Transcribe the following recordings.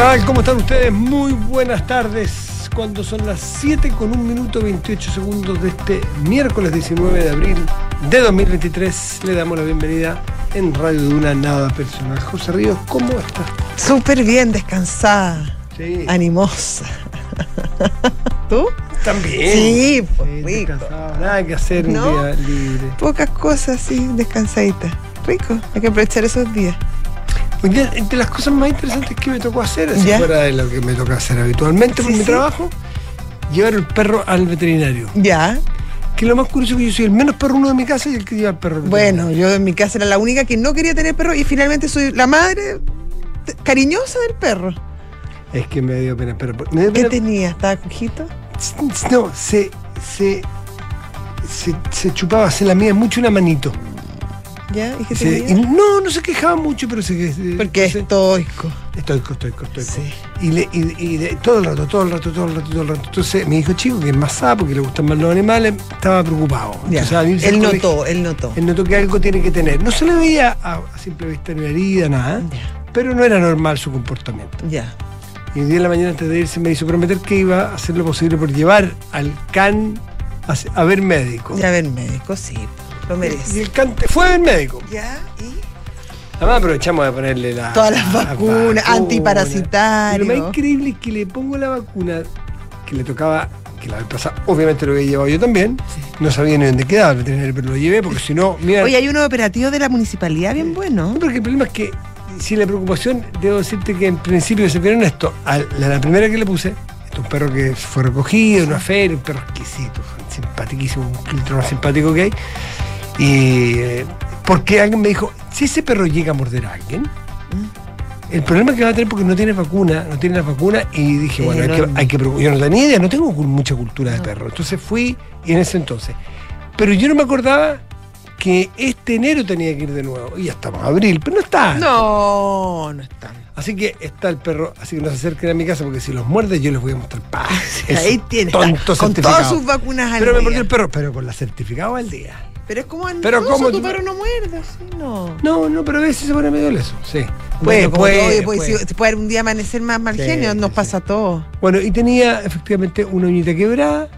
tal? ¿Cómo están ustedes? Muy buenas tardes. Cuando son las 7 con 1 minuto 28 segundos de este miércoles 19 de abril de 2023, le damos la bienvenida en Radio de una Nada Personal. José Ríos, ¿cómo estás? Súper bien, descansada, Sí. animosa. ¿Tú? También. Sí, pues, Sí, rico. descansado, Nada que hacer un ¿No? día libre. Pocas cosas, sí, descansadita. Rico, hay que aprovechar esos días. Entre las cosas más interesantes que me tocó hacer, así ¿Ya? fuera de lo que me toca hacer habitualmente por Sí, mi sí. trabajo, llevar el perro al veterinario. Ya, Que lo más curioso es que yo soy el menos perruno de mi casa y el que lleva el perro. bueno, yo en mi casa era la única que no quería tener perro y finalmente soy la madre cariñosa del perro. Es que me dio pena. Pero, me dio ¿Qué pena tenía? ¿Estaba cojito? No, se, se, se, se chupaba, se lamía mucho una manito. ¿Ya? ¿Y qué Se- y tenía? no, no se quejaba mucho, pero se se- Porque es estoico. Estoico, estoico, estoico. Sí. Y, le, y, y de- todo el rato, todo el rato, todo el rato, todo el rato. Entonces, mi hijo chico, que es más sapo, que le gustan más los animales, estaba preocupado. Entonces, irse Él colegio- notó, él notó. Él notó que algo tiene que tener. No se le veía a, a simple vista ni herida, nada, Ya. pero no era normal su comportamiento. Ya. Y el día de la mañana antes de irse me hizo prometer que iba a hacer lo posible por llevar al can a, a ver médico. Ya ver médico, sí, lo Y merece. el can te fue ver médico. Ya, y Además aprovechamos de ponerle la, Todas las la vacunas, vacuna. antiparasitarios. Y Lo más increíble es que le pongo la vacuna que le tocaba, que la vez pasada, obviamente lo había llevado yo también. No sabía ni dónde quedaba el veterinario, pero lo llevé porque si no, mira. Oye, hay unos operativos de la municipalidad bien buenos. No, porque el problema es que, si la preocupación, debo decirte que en principio, se vieron esto, a la, la primera que le puse, este es un perro que fue recogido una feria, un perro exquisito, simpaticísimo, un filtro más simpático que hay. Y eh, porque alguien me dijo, si ese perro llega a morder a alguien, el problema que va a tener porque no tiene vacuna, no tiene la vacuna, y dije, Es bueno, hay que, hay que yo no tenía idea, no tengo mucha cultura de perro. Entonces fui, y en ese entonces. Pero yo no me acordaba que este enero tenía que ir de nuevo. Y ya estamos, abril, pero no está. No, no están. Así que está el perro, así que no se acerquen a mi casa porque si los muerde yo les voy a mostrar paz. Ahí tiene. Tonto está, con todas sus vacunas al Pero me mordió el perro, pero con la certificado al día. Pero es como Pero ansioso, ¿cómo tu perro no muerde, así no. No, no, pero a veces se pone medio leso, sí. Bueno, como puede, todo, oye, pues, puede. si- puede un día amanecer más mal Sí, genio, nos sí, pasa a todos. Bueno, y tenía efectivamente una uñita quebrada.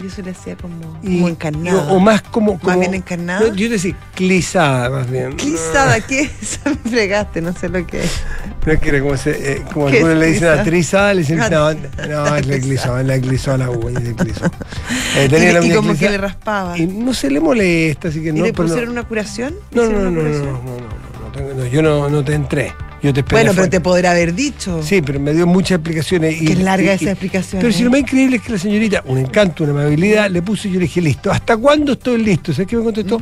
Y eso le hacía como, Y, como encarnada. y- o, o más como, como- bien encarnada. No, yo decía clisada, más bien. Clisada, ¿qué es? Me fregaste, no sé lo que es. No es que era como, se, eh, como ¿Qué algunos le dicen clisa? a trizada, le dicen, Ah, no, no, es la clisó, es la clisó a la uña, le clisó. Eh, tenía Y, la y como que clisada le raspaba. Y no se le molesta, así que ¿Y no. le pero no- pusieron una curación? No, no, ¿Hicieron no, no, no, no, no, no, no, yo no, no te entré. Yo te. Bueno, pero te podrá haber dicho. Sí, pero me dio muchas explicaciones. Y, Qué larga y- esa explicación, Pero si ¿eh? lo más increíble es que la señorita, un encanto, una amabilidad, le puse y yo le dije, listo, ¿hasta cuándo estoy listo? ¿Sabes qué me contestó?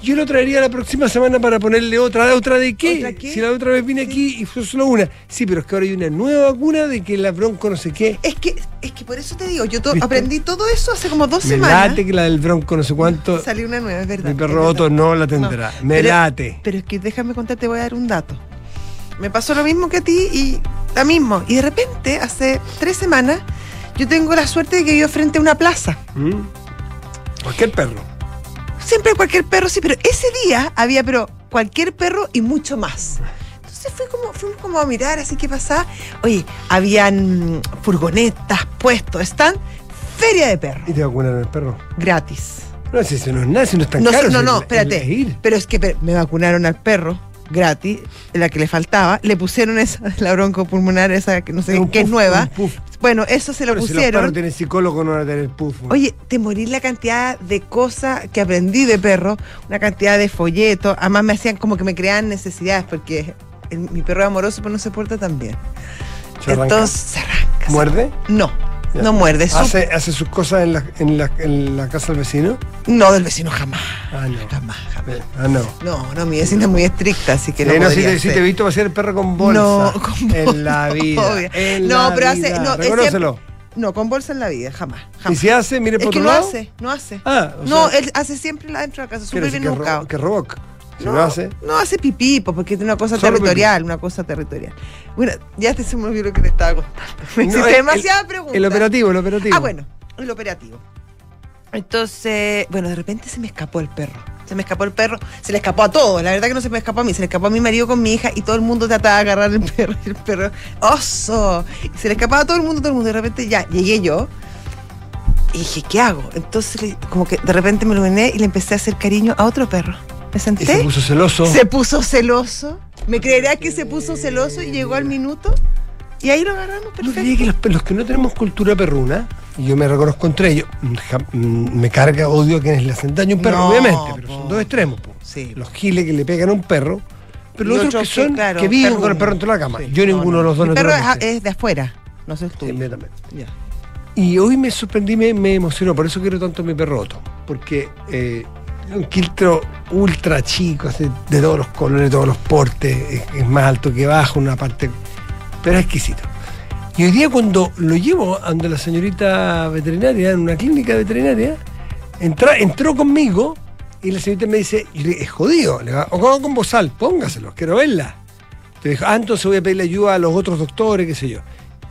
Yo lo traería la próxima semana para ponerle otra. ¿Otra de qué? ¿Otra qué? Si la otra vez vine aquí y fue solo una. Sí, pero es que ahora hay una nueva vacuna de que la bronco no sé qué. Es que, es que por eso te digo, yo to- ¿Viste? aprendí todo eso hace como dos Me semanas. late que la del bronco no sé cuánto. Salió una nueva, es verdad. Mi es perro. Otto no la tendrá. Me Pero- late. Pero es que déjame contarte, te voy a dar un dato. Me pasó lo mismo que a ti y lo mismo. Y de repente, hace tres semanas, yo tengo la suerte de que vivo frente a una plaza. ¿Mm? Cualquier perro. Siempre cualquier perro, sí, pero ese día había pero cualquier perro y mucho más. Entonces fui como, fuimos como a mirar así que pasaba. Oye, habían furgonetas, puestos, están feria de perros, ¿Y te vacunaron el perro? gratis. No, si eso no es nada, si no es tan No, caro. no, no, es- espérate. ir. Pero es que me vacunaron al perro gratis, la que le faltaba, le pusieron esa, la broncopulmonar, esa que no sé qué es nueva. Bueno, eso se lo Pero si los perros pusieron. tienen psicólogo, no van a tener puff. Oye, te morí la cantidad de cosas que aprendí de perro, una cantidad de folletos, además me hacían como que me creaban necesidades porque el- mi perro es amoroso pero no se porta tan bien. Se. Entonces se arranca. ¿Muerde? No, Ya. no muerde. es ¿Hace, ¿Hace sus cosas en la, en, la, en la casa del vecino? No, del vecino jamás. Ah, no. Jamás, jamás. Ah, no. No, no, mi vecina es muy estricta, así que no, no, si te, si te he visto pasear el perro con bolsa. No, con En la bolsa, vida. en No, la pero hace- no, es. No, con bolsa en la vida, jamás. Y jamás. si hace, mire es por que otro no lado. hace, no hace. Ah, o no, sea, él hace siempre la dentro de la casa, súper bien que, ro- que rock. Si no, no hace. no hace pipí, porque es una cosa Solo territorial, una cosa territorial. Bueno, ya te se me olvidó lo que te estaba contando. Me No, hiciste demasiadas preguntas. El operativo, el operativo. Ah, bueno, el operativo. Entonces, bueno, de repente se me escapó el perro. se me escapó el perro, se le escapó a todos, la verdad que no se me escapó a mí, se le escapó a mi marido con mi hija y todo el mundo trataba de agarrar el perro, el perro, oso, y se le escapaba a todo el mundo, todo el mundo, de repente ya, llegué yo y dije, ¿qué hago? Entonces como que de repente me iluminé y le empecé a hacer cariño a otro perro. Me senté, se puso celoso. se puso celoso, me creerá que se puso celoso y llegó al minuto y ahí lo agarramos Yo perfecto. diría que los, los que no tenemos cultura perruna, y yo me reconozco entre ellos, mm, me carga odio a quienes le hacen daño a un perro, No, obviamente, pero po. son dos extremos. po. Sí. Los giles que le pegan a un perro, pero los otros que otros que, son claro, que viven con el perro de la cama. Sí. Yo No, ninguno no. de los dos Mi perro es, de afuera, no el tuyo. Inmediatamente. Ya. Y hoy me sorprendí, me, me emocionó, por eso quiero tanto a mi perro Otto, porque eh, un quiltro ultra chico, así, de todos los colores, de todos los portes, es, es más alto que bajo, una parte, pero es exquisito. Y hoy día cuando lo llevo a donde la señorita veterinaria, en una clínica veterinaria, entra, entró conmigo y la señorita me dice, es jodido, le va, o con, con bozal, póngaselo, quiero verla. Te dijo, ah, entonces voy a pedirle ayuda a los otros doctores, qué sé yo.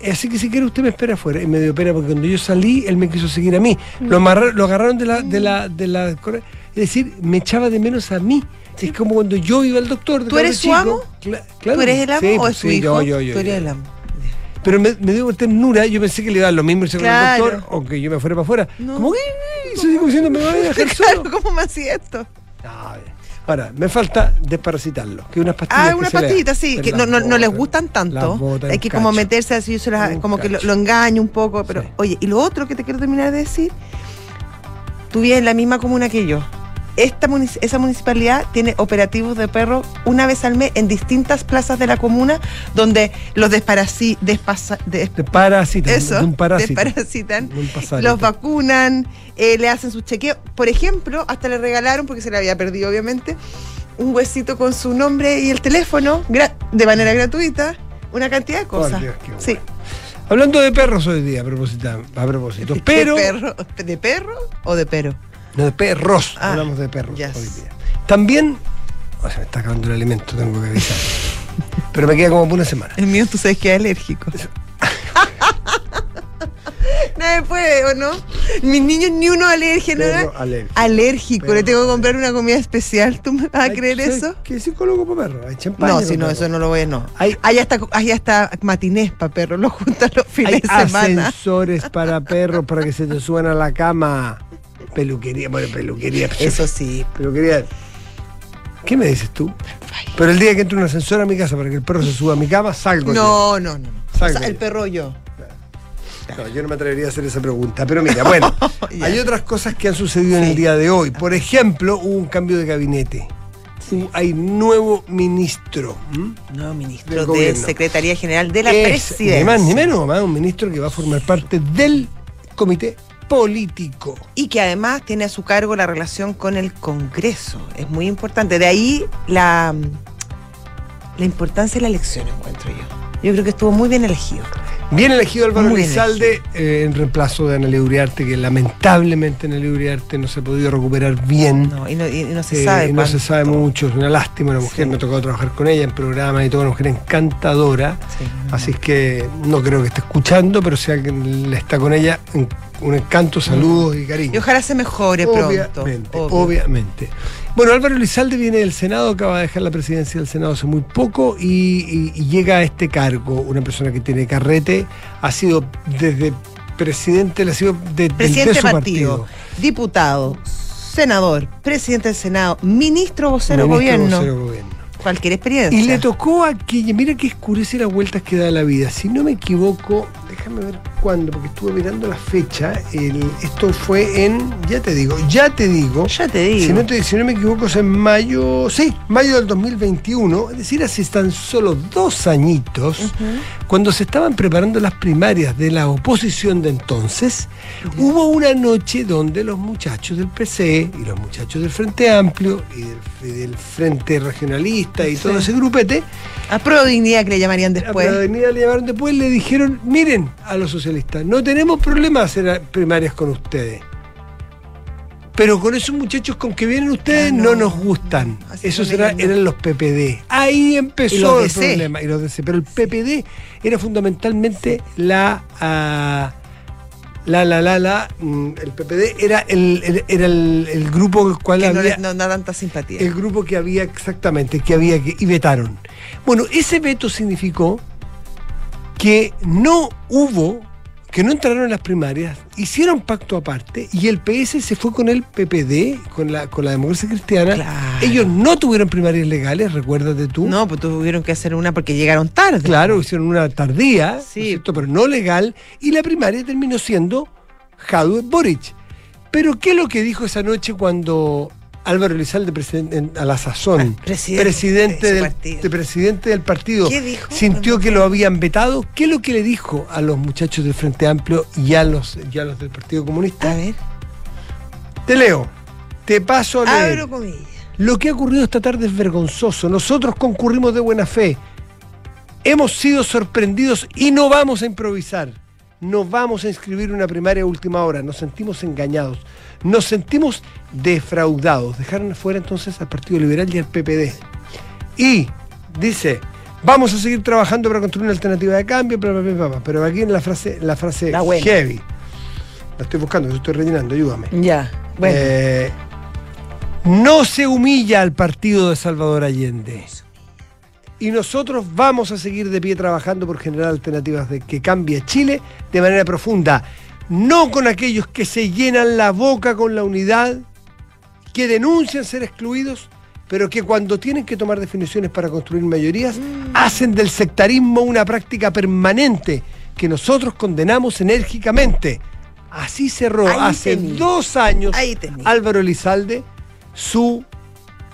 Así que si quiere usted me espera afuera. Y me dio pena porque cuando yo salí, él me quiso seguir a mí. Lo, amarra- lo agarraron de la, de la, de la correa. Es decir, me echaba de menos a mí. Es como cuando yo iba al doctor. ¿Tú eres su amo? Cla- claro, ¿Tú eres el amo sí, o pues es su hijo? Yo, yo, yo. Tú eres yo. el amo. Pero me, me dio ternura, yo pensé que le iba a dar lo mismo irse Claro. con el doctor o que yo me fuera para afuera. No. Como que se sigue diciendo, me voy a dejar Claro, solo. ¿cómo me hacía esto? Ahora, me falta desparasitarlo, que unas pastillas. Ah, que una se le- pastillita, sí, que no, no, no les gustan tanto. un que como meterse así, yo se las- como que lo, engaño un poco. Pero, Sí. oye, y lo otro que te quiero terminar de decir, tú vives en la misma comuna que yo. Esta esa municipalidad tiene operativos de perros una vez al mes en distintas plazas de la comuna donde los desparasi, despasa- des- De parásito, eso, de un parásito. desparasitan, de un parásito. los vacunan, eh, le hacen sus chequeos. Por ejemplo, hasta le regalaron, porque se le había perdido obviamente, un huesito con su nombre y el teléfono de manera gratuita, una cantidad de cosas. Dios, sí. Hablando de perros hoy día, a propósito, a propósito. ¿De pero. perro? ¿De perro o de perro? No, de perros. Ah, hablamos de perros yes. hoy día. También. O sea, me está acabando el alimento, tengo que avisar. pero me queda como por una semana. El mío, tú sabes que es alérgico. Nadie puede, ¿o no? Mis niños ni uno alergia, ¿no? Perro alérgico. Alérgico, le Perro tengo que comprar una comida especial. ¿Tú me vas a creer ¿sabes eso? ¿Qué psicólogo para perros? Hay champaña. No, si no, eso no lo voy a, no. Hay- Hay hasta, hay hasta matinés para perros, lo juntan los fines Hay de semana. ascensores para perros para que se te suban a la cama. Peluquería, bueno, peluquería. Eso sí. Peluquería. ¿Qué me dices tú? Pero el día que entre un ascensor a mi casa para que el perro se suba a mi cama, salgo. yo. No, no, no. O Salgo sea, el yo. perro yo. No, yo no me atrevería a hacer esa pregunta. Pero mira, bueno, hay otras cosas que han sucedido en el día de hoy. Por ejemplo, hubo un cambio de gabinete. Hay nuevo ministro. ¿m? No, Del ministro de. Secretaría General de la Es, Presidencia. Ni más ni menos, más un ministro que va a formar parte del comité político. Y que además tiene a su cargo la relación con el Congreso. Es muy importante. De ahí la, la importancia de la elección, encuentro yo. Yo creo que estuvo muy bien elegido. Bien elegido Álvaro Muy Elizalde eh, en reemplazo de Ana Uriarte, que lamentablemente Ana Uriarte no se ha podido recuperar bien. No, y, no, y no se Eh, sabe. no se sabe mucho, es una lástima, una mujer, Sí. me ha tocado trabajar con ella en programas y toda una mujer encantadora. Sí, Así es que no creo que esté escuchando, pero alguien le está con ella, un encanto, saludos y cariño. Y ojalá se mejore pronto. Obviamente, obvio. obviamente. Bueno, Álvaro Elizalde viene del Senado, acaba de dejar la presidencia del Senado hace muy poco y, y- y llega a este cargo, una persona que tiene carrete, ha sido desde presidente, le ha sido de, de- Presidente de de su partido, partido. diputado, senador, presidente del Senado, ministro vocero Ministro gobierno. vocero gobierno. Cualquier experiencia. Y le tocó aquella, mira qué escurece las vueltas que da la vida. Si no me equivoco, déjame ver cuándo, porque estuve mirando la fecha. el- esto fue en, ya te digo, ya te digo. Ya te digo. Si no, te- si no me equivoco, es en mayo, sí, mayo del 2021, es decir, hace tan solo dos añitos, cuando se estaban preparando las primarias de la oposición de entonces, hubo una noche donde los muchachos del PC y los muchachos del Frente Amplio y del, y del Frente Regionalista y Sí. todo ese grupete, A pro dignidad que le llamarían a después. la avenida le llamaron después, le dijeron, miren a los socialistas, no tenemos problema hacer primarias con ustedes. Pero con esos muchachos con que vienen ustedes Ah, no, no. nos gustan. Así Esos era- no. eran los PPD. Ahí empezó los el problema. Y los DC. Pero el PPD era fundamentalmente la, ah, la, la, la, la, mm, el PPD era el, el- era el, el grupo el cual Que no, había, no da tanta simpatía. el grupo que había exactamente, que había que, y vetaron. Bueno, ese veto significó que no hubo, que no entraron en las primarias, hicieron pacto aparte y el PS se fue con el PPD, con la, con la democracia cristiana. Claro. Ellos no tuvieron primarias legales, recuérdate tú. No, pues tuvieron que hacer una porque llegaron tarde. Claro, hicieron una tardía, ¿no es Sí. cierto? pero no legal, y la primaria terminó siendo Jadwe Boric. Pero ¿qué es lo que dijo esa noche cuando Álvaro Elizalde, a la sazón, Ah, presidente del, de presidente del partido, ¿Qué dijo? sintió que lo habían vetado? ¿Qué es lo que le dijo a los muchachos del Frente Amplio y a los, y a los del Partido Comunista? A ver, Te leo, te paso a leer. abro comillas. Lo que ha ocurrido esta tarde es vergonzoso. Nosotros concurrimos de buena fe. Hemos sido sorprendidos y no vamos a improvisar. No vamos a inscribir una primaria a última hora. Nos sentimos engañados. Nos sentimos defraudados. Dejaron afuera entonces al Partido Liberal y al PPD. Y dice, vamos a seguir trabajando para construir una alternativa de cambio, bla, bla, bla, pero aquí en la frase, la frase La heavy. La estoy buscando, la estoy rellenando, ayúdame. Ya, bueno. Eh, no se humilla al partido de Salvador Allende. Y nosotros vamos a seguir de pie trabajando por generar alternativas de que cambie Chile de manera profunda. No con aquellos que se llenan la boca con la unidad, que denuncian ser excluidos, pero que cuando tienen que tomar definiciones para construir mayorías, hacen del sectarismo una práctica permanente que nosotros condenamos enérgicamente. Así cerró Ahí hace tení. dos años Ahí. Álvaro Elizalde su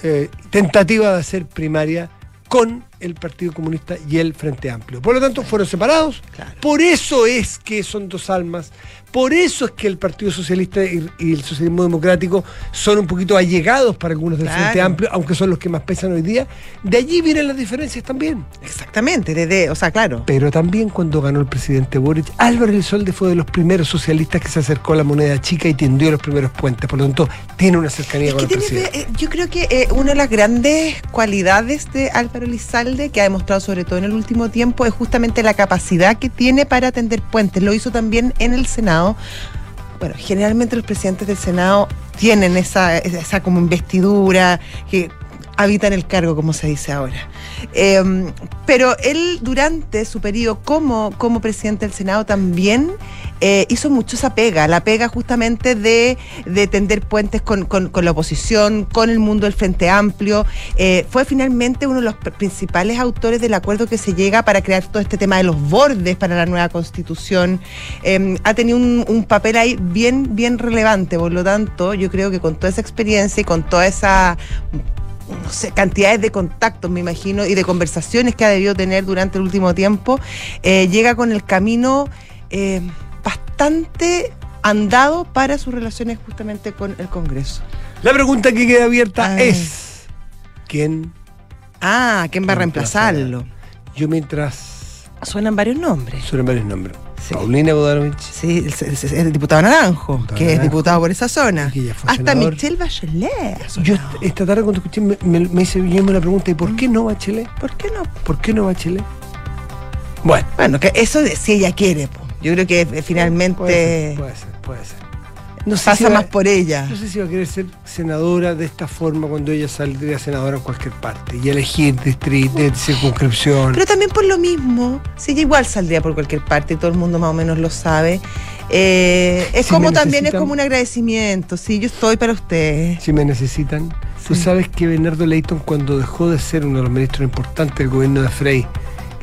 eh, tentativa de hacer primaria con el Partido Comunista y el Frente Amplio. Por lo tanto, fueron separados. Claro. Por eso es que son dos almas. Por eso es que el Partido Socialista y, y el Socialismo Democrático son un poquito allegados para algunos del Claro. Frente Amplio, aunque son los que más pesan hoy día. De allí vienen las diferencias también. Exactamente, desde, o sea, claro. Pero también cuando ganó el presidente Boric, Álvaro Elizalde fue de los primeros socialistas que se acercó a la moneda chica y tendió los primeros puentes. Por lo tanto, tiene una cercanía Es con el tiene, presidente. eh, yo creo que eh, una de las grandes cualidades de Álvaro Lizalde, que ha demostrado sobre todo en el último tiempo, es justamente la capacidad que tiene para atender puentes. Lo hizo también en el Senado. Bueno, generalmente los presidentes del Senado tienen esa, esa como investidura, que habitan el cargo, como se dice ahora. Eh, pero él durante su periodo como, como presidente del Senado también eh, hizo mucho esa pega, la pega justamente de, de tender puentes con, con- la oposición, con el mundo del Frente Amplio. Eh, fue finalmente uno de los pr- principales autores del acuerdo que se llega para crear todo este tema de los bordes para la nueva constitución. Eh, ha tenido un, un papel ahí bien, bien relevante, por lo tanto, yo creo que con toda esa experiencia y con toda esa no sé, cantidades de contactos, me imagino, y de conversaciones que ha debido tener durante el último tiempo, eh, llega con el camino eh, bastante andado para sus relaciones justamente con el Congreso. La pregunta que queda abierta Ah. es: ¿quién? Ah, ¿quién va a reemplazarlo? Yo mientras. Suenan varios nombres. Suenan varios nombres. Sí. Paulina Bodanovich. Sí, el, el- el diputado Naranjo, Diputado que es diputado por esa zona. Hasta. Michelle Bachelet. Yo esta tarde cuando escuché me, me, me hice me la pregunta: ¿y por qué no Bachelet? ¿Por qué no? ¿Por qué no Bachelet? Bueno. Bueno, que eso si ella quiere. po. Yo creo que eh, finalmente Puede ser, puede ser, puede ser. No sé pasa si va- más por ella. No sé si va a querer ser senadora de esta forma cuando ella saldría senadora en cualquier parte y elegir distrito, de circunscripción. Pero también por lo mismo, si ella igual saldría por cualquier parte y todo el mundo más o menos lo sabe, eh, es Si como también es como un agradecimiento, sí, yo estoy para usted. si me necesitan. Tú sabes que Bernardo Leighton cuando dejó de ser uno de los ministros importantes del gobierno de Frey,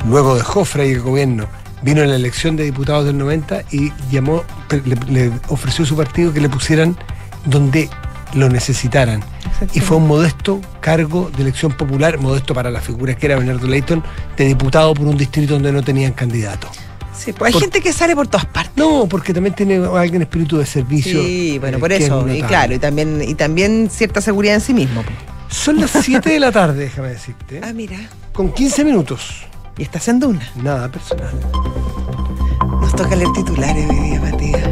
luego dejó Frey el gobierno, vino en la elección de diputados del 90 y llamó, le, le ofreció a su partido que le pusieran donde lo necesitaran. Y fue un modesto cargo de elección popular, modesto para la figura que era Bernardo Leighton, de diputado por un distrito donde no tenían candidato. Sí, pues hay Por- gente que sale por todas partes. No, porque también tiene alguien espíritu de servicio. Sí, bueno, eh, por es eso, y claro, y también, y también cierta seguridad en sí mismo. Son las 7 de la tarde, déjame decirte. Ah, mira, Con 15 minutos. Y estás en Duna. Nada personal. Nos toca leer titulares hoy día, Matías.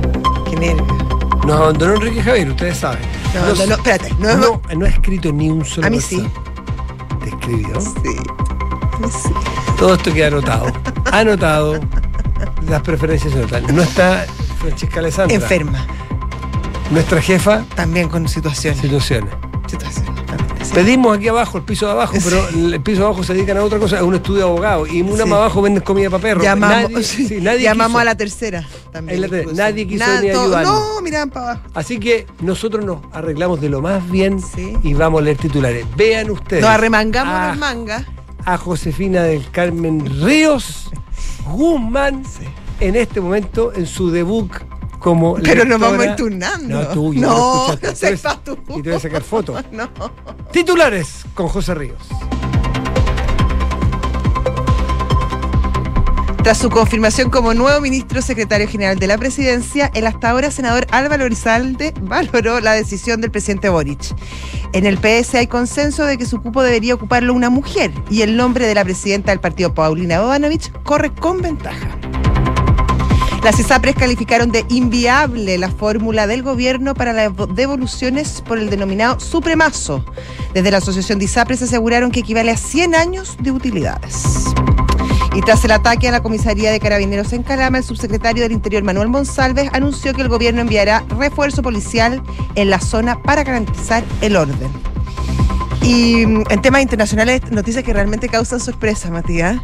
Qué nervio. Nos abandonó Enrique Javier, ustedes saben. No, no, no, espérate, no, no, no ha escrito ni un solo A mí sí. Te escribió. Sí. Sí. Todo esto queda anotado. Anotado. Las preferencias se notan. No está Francesca Alessandra. enferma. Nuestra jefa, También con situaciones. situaciones. situaciones. Pedimos aquí abajo, el piso de abajo, pero el piso de abajo se dedican a otra cosa, a un estudio de abogado. Y una Sí. más abajo venden comida para perros. Llamamos, Nadie- sí, sí, nadie llamamos quiso. a la tercera también. La incluso. nadie quiso Nada, ni ayudarnos. No, miraban para abajo. Así que nosotros nos arreglamos de lo más bien y vamos a leer titulares. Vean ustedes. Nos arremangamos a, las mangas. a Josefina del Carmen Ríos Guzmán en este momento en su debut como Pero nos vamos a ir turnando. No, tú, No, no eres- sepas tú. Y te voy a sacar fotos. No. Titulares con José Ríos. Tras su confirmación como nuevo ministro secretario general de la presidencia, el hasta ahora senador Álvaro Elizalde valoró la decisión del presidente Boric. En el PS hay consenso de que su cupo debería ocuparlo una mujer y el nombre de la presidenta del partido, Paulina Bodanovich, corre con ventaja. Las ISAPRES calificaron de inviable la fórmula del gobierno para las devoluciones por el denominado supremazo. Desde la Asociación de ISAPRES aseguraron que equivale a 100 años de utilidades. Y tras el ataque a la comisaría de carabineros en Calama, el subsecretario del Interior Manuel Monsalves anunció que el gobierno enviará refuerzo policial en la zona para garantizar el orden. Y mm, en temas internacionales, noticias que realmente causan sorpresa, Matías.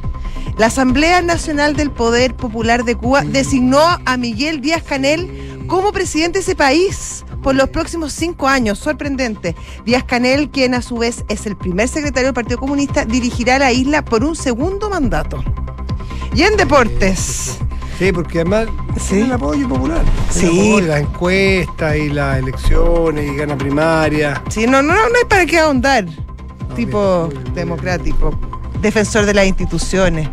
La Asamblea Nacional del Poder Popular de Cuba designó a Miguel Díaz Canel como presidente de ese país por los próximos cinco años. Sorprendente. Díaz Canel, quien a su vez es el primer secretario del Partido Comunista, dirigirá la isla por un segundo mandato. Y en deportes. Sí, porque además Sí. tiene el apoyo popular. Sí. Las encuestas y las elecciones y gana primaria. Sí, no, no, no, no hay para qué ahondar. tipo bien, muy bien, muy bien. democrático, defensor de las instituciones.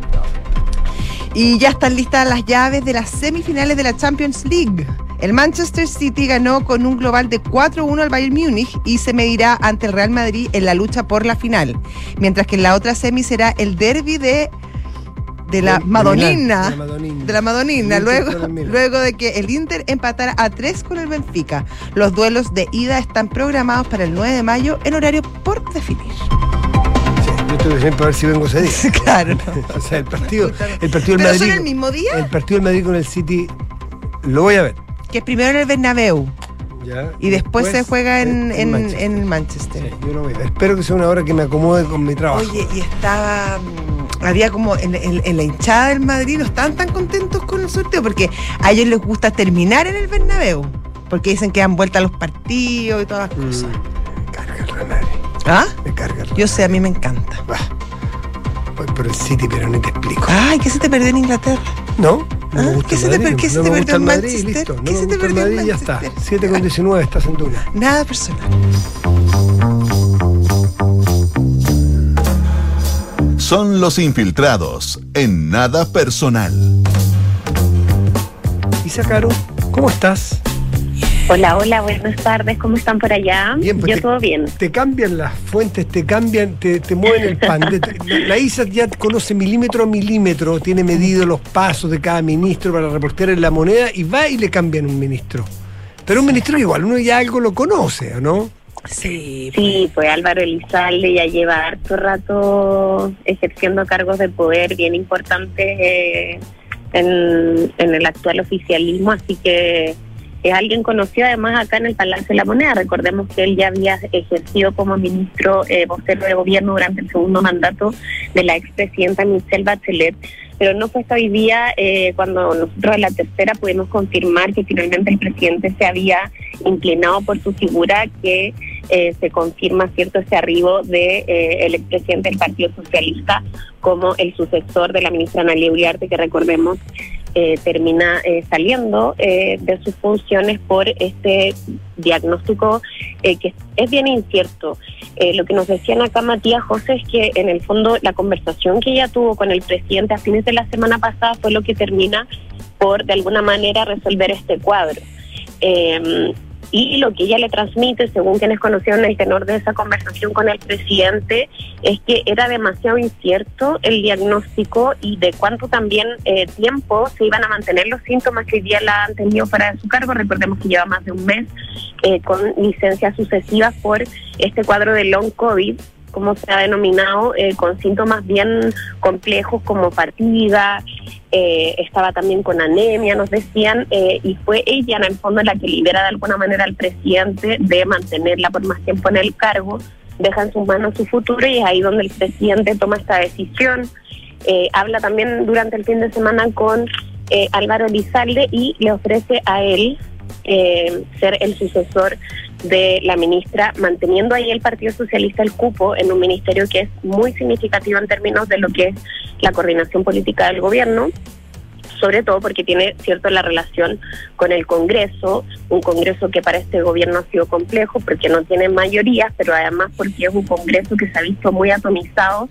Y ya están listas las llaves de las semifinales de la Champions League. El Manchester City ganó con un global de 4-1 al Bayern Múnich y se medirá ante el Real Madrid en la lucha por la final. Mientras que en la otra semi será el derby de, de la De- Madonina. De la Madonina. De la Madonina, El Inter luego, luego de que el Inter empatara a 3 con el Benfica. Los duelos de ida están programados para el 9 de mayo en horario por definir. Siempre a ver si vengo ese día. claro. o sea, el partido, el partido del Pero son Madrid. el mismo día, El partido del Madrid con el City lo voy a ver. que es primero en el Bernabéu ¿ya? y después, se juega en, en, Manchester. en Manchester. Sí, yo no voy a ver. Espero que sea una hora que me acomode con mi trabajo. Oye, y estaba. mm, Había como en, en- en la hinchada del Madrid, no estaban tan contentos con el sorteo porque a ellos les gusta terminar en el Bernabéu. Porque dicen que dan vuelta a los partidos y todas las Mm, cosas. carga el Real Madrid. ¿Ah? Me carga Yo sé, a mí me encanta. Bah. Voy por el City, pero no te explico. Ay, ¿qué se te perdió en Inglaterra? ¿No? No Ah, me gusta ¿qué el se te Madrid, qué se te perdió en Madrid, Manchester? listo. No ¿Qué me se te perdió en Madrid y ya está. Manchester? 7 con 19 estás en Duna. Nada personal. Son los infiltrados en nada personal. Isa Caro, ¿cómo estás? Hola, hola, buenas tardes, ¿cómo están por allá? Bien, pues Yo te- todo bien. Te cambian las fuentes, te cambian, te, te mueven el pan. La, la ISA ya conoce milímetro a milímetro, tiene medido los pasos de cada ministro para reportear en la moneda y va y le cambian un ministro. Pero un ministro igual uno ya algo lo conoce, ¿o no? Sí. Sí, pues Álvaro Elizalde ya lleva harto rato ejerciendo cargos de poder bien importantes eh, en, en el actual oficialismo, así que es alguien conocido además acá en el Palacio de la Moneda. Recordemos que él ya había ejercido como ministro eh, vocero de gobierno durante el segundo mandato de la expresidenta Michelle Bachelet, pero no fue hasta hoy día eh, cuando nosotros en la tercera pudimos confirmar que finalmente el presidente se había inclinado por su figura que eh, se confirma cierto ese arribo de eh, el expresidente del Partido Socialista como el sucesor de la ministra Analia Uriarte, que recordemos eh, termina eh, saliendo eh, de sus funciones por este diagnóstico eh, que es bien incierto. Eh, lo que nos decían acá Matías José es que en el fondo la conversación que ella tuvo con el presidente a fines de la semana pasada fue lo que termina por de alguna manera resolver este cuadro. Y lo que ella le transmite, según quienes conocieron el tenor de esa conversación con el presidente, es que era demasiado incierto el diagnóstico y de cuánto también eh, tiempo se iban a mantener los síntomas que hoy día la han tenido fuera de su cargo. Recordemos que lleva más de un mes eh, con licencias sucesivas por este cuadro de long COVID como se ha denominado, eh, con síntomas bien complejos como fatiga, eh, estaba también con anemia, nos decían, eh, y fue ella en el fondo la que libera de alguna manera al presidente de mantenerla por más tiempo en el cargo, deja en sus manos su futuro y es ahí donde el presidente toma esta decisión. habla también durante el fin de semana con Álvaro Lizalde y le ofrece a él ser el sucesor de la ministra, manteniendo ahí el Partido Socialista el cupo en un ministerio que es muy significativo en términos de lo que es la coordinación política del gobierno sobre todo porque tiene cierto la relación con el Congreso, un Congreso que para este gobierno ha sido complejo porque no tiene mayoría, pero además porque es un Congreso que se ha visto muy atomizado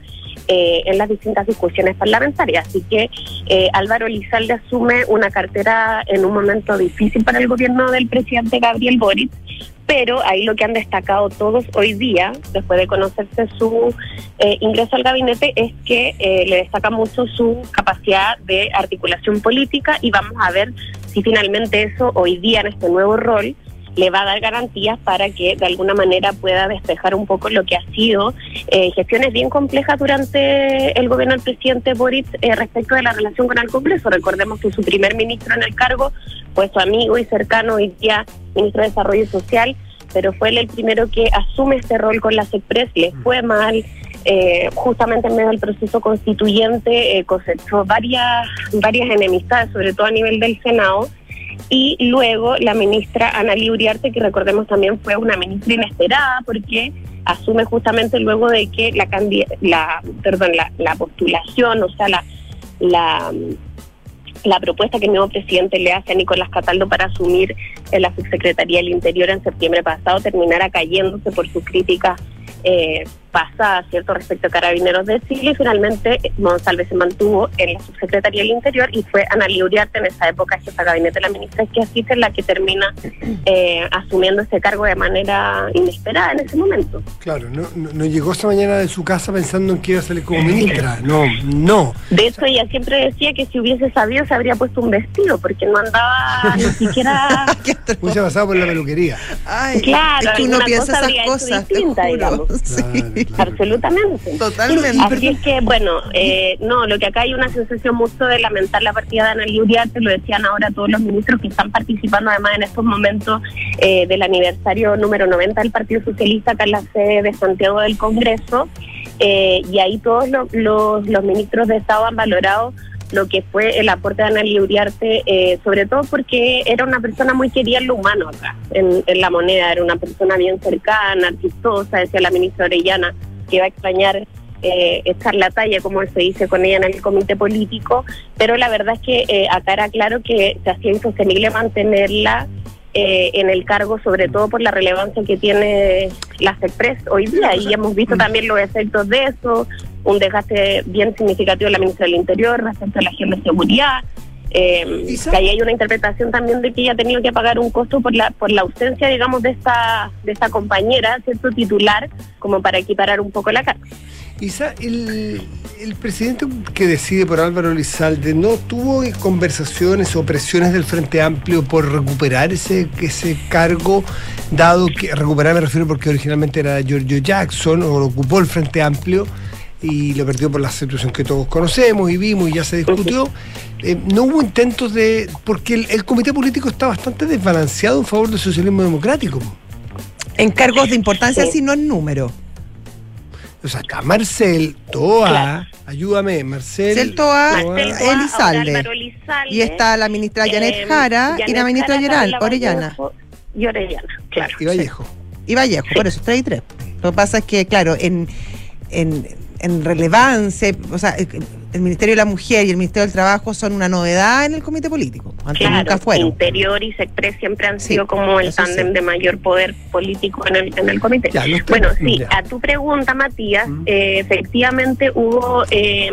eh, en las distintas discusiones parlamentarias. Así que eh, Álvaro Lizalde asume una cartera en un momento difícil para el gobierno del presidente Gabriel Boric, pero ahí lo que han destacado todos hoy día, después de conocerse su eh, ingreso al gabinete, es que eh, le destaca mucho su capacidad de articulación política y vamos a ver si finalmente eso hoy día en este nuevo rol le va a dar garantías para que de alguna manera pueda despejar un poco lo que ha sido eh, gestiones bien complejas durante el gobierno del presidente Boric eh, respecto de la relación con el Congreso. Recordemos que su primer ministro en el cargo fue su amigo y cercano hoy día ministro de Desarrollo Social, pero fue él el primero que asume este rol con la CEPRES, le fue mal. Eh, justamente en medio del proceso constituyente eh, cosechó varias varias enemistades, sobre todo a nivel del Senado, y luego la ministra Ana Uriarte, que recordemos también fue una ministra inesperada porque asume justamente luego de que la la perdón la, la postulación, o sea, la, la la propuesta que el nuevo presidente le hace a Nicolás Cataldo para asumir la subsecretaría del Interior en septiembre pasado terminara cayéndose por sus críticas eh, pasada, ¿cierto?, respecto a carabineros de Chile y finalmente Monsalve se mantuvo en la subsecretaría del Interior y fue Ana Uriarte en esa época jefa de gabinete de la ministra que así es la que termina eh, asumiendo ese cargo de manera inesperada en ese momento. Claro, no, no, llegó esa mañana de su casa pensando en que iba a salir como ministra, no, no. De hecho ella siempre decía que si hubiese sabido se habría puesto un vestido porque no andaba ni siquiera... Hubiese pasado por la peluquería. claro, es que uno piensa esas cosas, distinta, digamos. Absolutamente. Totalmente. Así es que, bueno, eh, no, lo que acá hay una sensación mucho de lamentar la partida de Ana Uriarte, lo decían ahora todos los ministros que están participando además en estos momentos eh, del aniversario número 90 del Partido Socialista acá en la sede de Santiago del Congreso. Eh, y ahí todos los, los, los ministros de Estado han valorado lo que fue el aporte de Ana Uriarte, eh, sobre todo porque era una persona muy querida en lo humano acá, en, la moneda, era una persona bien cercana, artistosa, decía la ministra Orellana, que iba a extrañar eh, echar la talla, como se dice con ella en el comité político, pero la verdad es que eh, acá era claro que se hacía insostenible mantenerla eh, en el cargo, sobre todo por la relevancia que tiene la CEPRES hoy día, y hemos visto también los efectos de eso, un desgaste bien significativo de la ministra del Interior respecto a la agenda de seguridad. Eh, que ahí hay una interpretación también de que ella ha tenido que pagar un costo por la por la ausencia, digamos, de esta de esta compañera, cierto titular, como para equiparar un poco la carga. Isa, el, presidente que decide por Álvaro Lizalde no tuvo conversaciones o presiones del Frente Amplio por recuperar ese, ese cargo, dado que recuperar me refiero porque originalmente era Giorgio Jackson o lo ocupó el Frente Amplio y lo perdió por la situación que todos conocemos y vimos y ya se discutió. Eh, no hubo intentos de. porque el, comité político está bastante desbalanceado en favor del socialismo democrático. En cargos de importancia, sino en número. O sea, acá Marcel, Toa, ayúdame, Marcel. Marcel Toa, Elizalde. Y está la ministra Janet eh, Jara y la ministra Orellana. Y Orellana, claro. Y Vallejo. Y Vallejo, por eso, tres y tres. Lo que pasa es que, claro, en, en en relevancia, o sea, el Ministerio de la Mujer y el Ministerio del Trabajo son una novedad en el comité político. Antes nunca fueron. Interior y Secpres siempre han sido como el tándem de mayor poder político en el, en el comité. bueno, sí, a tu pregunta, Matías, eh, efectivamente hubo eh,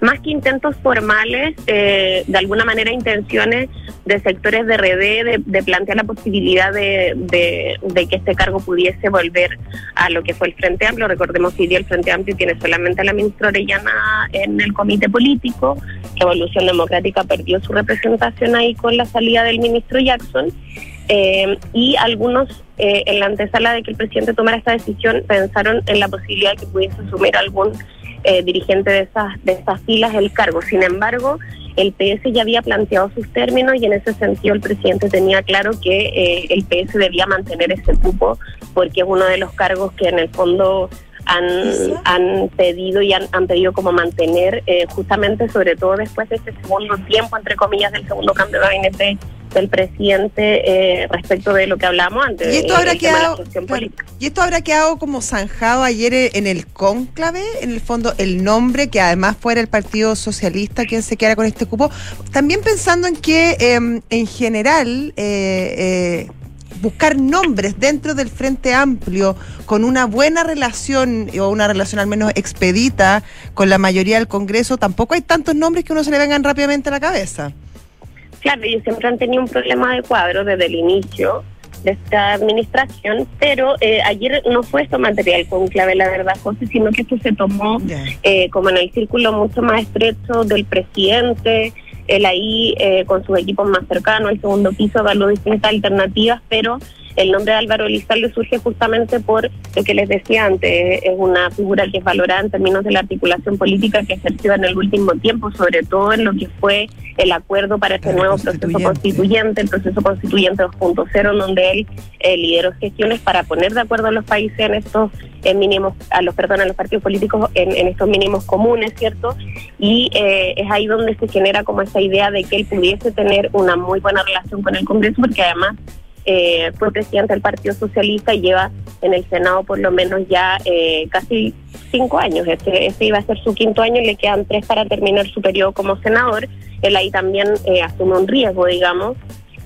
más que intentos formales, eh, de alguna manera intenciones de sectores de RD de, plantear la posibilidad de, de, que este cargo pudiese volver a lo que fue el Frente Amplio. Recordemos que hoy día el Frente Amplio tiene solamente a la ministra Orellana en el comité político. Revolución Democrática perdió su representación ahí con la salida del ministro Jackson. Eh, y algunos eh, en la antesala de que el presidente tomara esta decisión pensaron en la posibilidad de que pudiese asumir algún eh, dirigente de esas, de esas filas el cargo. Sin embargo, el PS ya había planteado sus términos y en ese sentido el presidente tenía claro que eh, el PS debía mantener ese cupo porque es uno de los cargos que en el fondo han, han pedido y han, han pedido como mantener eh, justamente sobre todo después de ese segundo tiempo entre comillas del segundo cambio de gabinete del presidente eh, respecto de lo que hablábamos antes. Y esto de- habrá quedado, claro, y esto habrá quedado como zanjado ayer eh, en el cónclave, en el fondo el nombre que además fuera el Partido Socialista quien se quedara con este cupo. También pensando en que eh, en general eh, eh, buscar nombres dentro del Frente Amplio con una buena relación o una relación al menos expedita con la mayoría del Congreso, tampoco hay tantos nombres que uno se le vengan rápidamente a la cabeza. Claro, ellos siempre han tenido un problema de cuadro desde el inicio de esta administración, pero eh, ayer no fue esto material con clave, la verdad, José, sino que esto se tomó eh, como en el círculo mucho más estrecho del presidente, él ahí eh, con sus equipos más cercanos, el segundo piso, evaluó distintas alternativas, pero el nombre de Álvaro Elizalde surge justamente por lo que les decía antes, es una figura que es valorada en términos de la articulación política que ejerció en el último tiempo, sobre todo en lo que fue el acuerdo para este nuevo proceso constituyente. el proceso constituyente 2.0, en donde él eh, lideró gestiones para poner de acuerdo a los países en estos eh, mínimos, a los perdón, a los partidos políticos en, en estos mínimos comunes, ¿cierto? Y eh, es ahí donde se genera como esa idea de que él pudiese tener una muy buena relación con el Congreso, porque además eh, fue presidente del Partido Socialista y lleva en el Senado por lo menos ya eh, casi cinco años. Este, este iba a ser su quinto año y le quedan tres para terminar su periodo como senador. Él ahí también eh, asume un riesgo, digamos.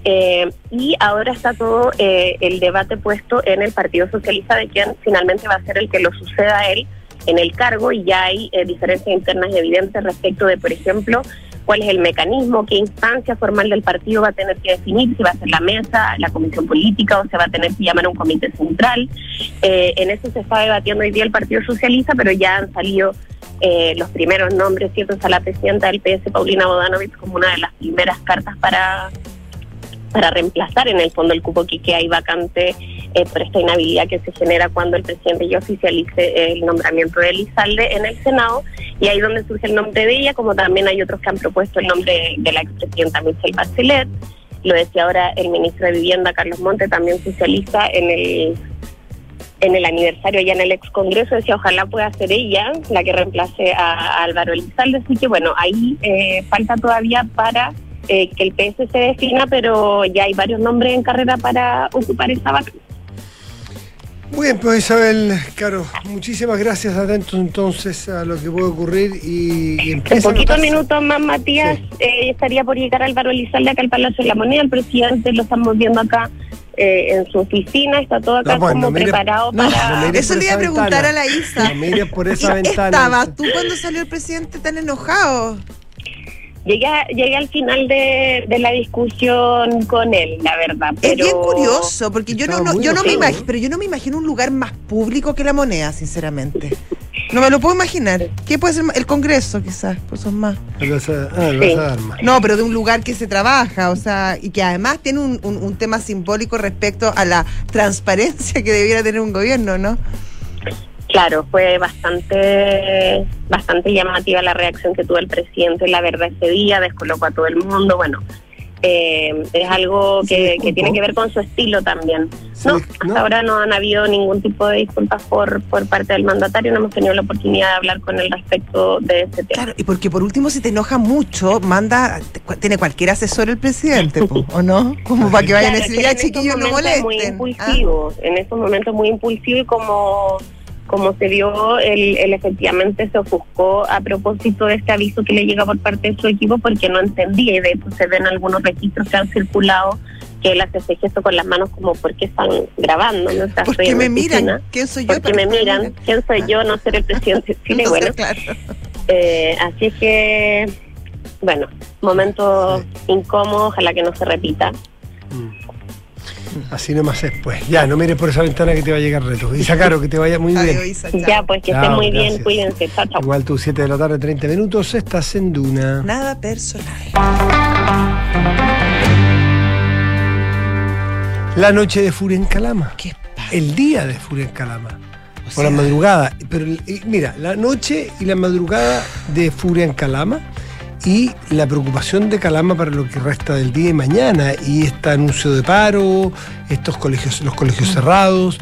Eh, y ahora está todo eh, el debate puesto en el Partido Socialista de quién finalmente va a ser el que lo suceda a él en el cargo y ya hay diferencias internas evidentes respecto de, por ejemplo, cuál es el mecanismo, qué instancia formal del partido va a tener que definir, si va a ser la mesa, la comisión política o se va a tener que llamar a un comité central. Eh, en eso se está debatiendo hoy día el Partido Socialista, pero ya han salido eh, los primeros nombres, ¿cierto? Está la presidenta del PS, Paulina Bodanovich, como una de las primeras cartas para para reemplazar en el fondo el cupo que ahí vacante eh, por esta inhabilidad que se genera cuando el presidente ya oficialice el nombramiento de Elizalde en el Senado. Y ahí donde surge el nombre de ella, como también hay otros que han propuesto el nombre de la expresidenta Michelle Bachelet, lo decía ahora el ministro de Vivienda Carlos Monte, también socialista en el en el aniversario ya en el ex congreso decía ojalá pueda ser ella la que reemplace a, a Álvaro Elizalde así que bueno ahí eh, falta todavía para eh, que el PS se defina pero ya hay varios nombres en carrera para ocupar esa vacante Muy bien, pues Isabel, Caro, muchísimas gracias. Atentos entonces a lo que puede ocurrir y, y En empieza a poquitos minutos más, Matías, Sí. eh, estaría por llegar Álvaro Elizalde acá al Palacio de la Moneda. El presidente lo estamos viendo acá eh, en su oficina, está todo acá No, pues, como no mire- preparado no, para... Eso le iba a preguntar ventana. a la Isa. No mires por esa ventana. ¿Estabas tú cuando salió el presidente tan enojado? Llegué, a- llegué al final de, de la discusión con él, la verdad. Es Pero... bien curioso, porque yo no, no- yo no me imagino, ¿no? pero yo no me imagino un lugar más público que la moneda, sinceramente. No me lo puedo imaginar. ¿Qué puede ser? El Congreso, quizás, pues son más. Ah, Sí. No, pero de un lugar que se trabaja, o sea, y que además tiene un, un- un tema simbólico respecto a la transparencia que debiera tener un gobierno, ¿no? Claro, fue bastante bastante llamativa la reacción que tuvo el presidente, la verdad, ese día, descolocó a todo el mundo. Bueno, eh, es algo ¿Se que, tiene que ver con su estilo también. No, hasta ahora no han habido ningún tipo de disculpas por, por parte del mandatario, no hemos tenido la oportunidad de hablar con él respecto de ese tema. Claro, y porque por último, si te enoja mucho, manda, tiene cualquier asesor el presidente, po, ¿o no? Como para que vayan a decir, ya chiquillos, no momentos es Muy molesten. Ah, impulsivo, en esos momentos muy impulsivo y como, como se vio, él, él efectivamente se ofuscó a propósito de este aviso que le llega por parte de su equipo porque no entendía y de hecho se ven algunos registros que han circulado que él hace ese gesto con las manos como porque están grabando, ¿no? O sea, ¿Por estoy qué en me miran? oficina, ¿Quién soy yo? Porque me miran, miren? ¿quién soy Ah. yo? No ser el presidente de Chile, No sé, bueno. claro. Eh, así es que, bueno, momento incómodo, ojalá que no se repita. Mm. Así nomás es, pues. Ya, no mires por esa ventana que te va a llegar reto. Isa Caro, que te vaya muy bien. Adiós, Isa, chao. Ya, pues que Chao, estén muy bien, cuídense, chao, chao. Igual tú, 7 de la tarde, 30 minutos, estás en Duna. Nada personal. La noche de furia en Calama. ¿Qué pasa? El día de furia en Calama. O O, la madrugada. Pero y mira, la noche y la madrugada de furia en Calama y la preocupación de Calama para lo que resta del día y mañana y este anuncio de paro, estos colegios, los colegios cerrados,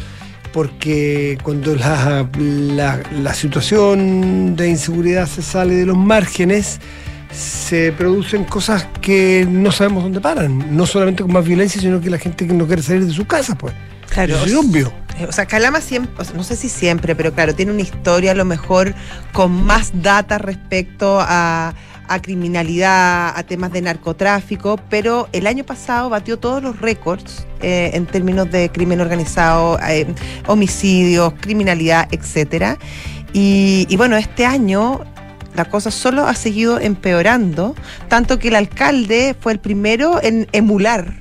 porque cuando la, la- la situación de inseguridad se sale de los márgenes, se producen cosas que no sabemos dónde paran, no solamente con más violencia, sino que la gente que no quiere salir de su casa, pues. Claro. Eso es obvio. Eh, O sea, Calama siempre, o sea, no sé si siempre, pero claro, tiene una historia a lo mejor con más data respecto a, a criminalidad, a temas de narcotráfico, pero el año pasado batió todos los récords eh, en términos de crimen organizado, eh, homicidios, criminalidad, etcétera. Y, y bueno, este año la cosa solo ha seguido empeorando, tanto que el alcalde fue el primero en emular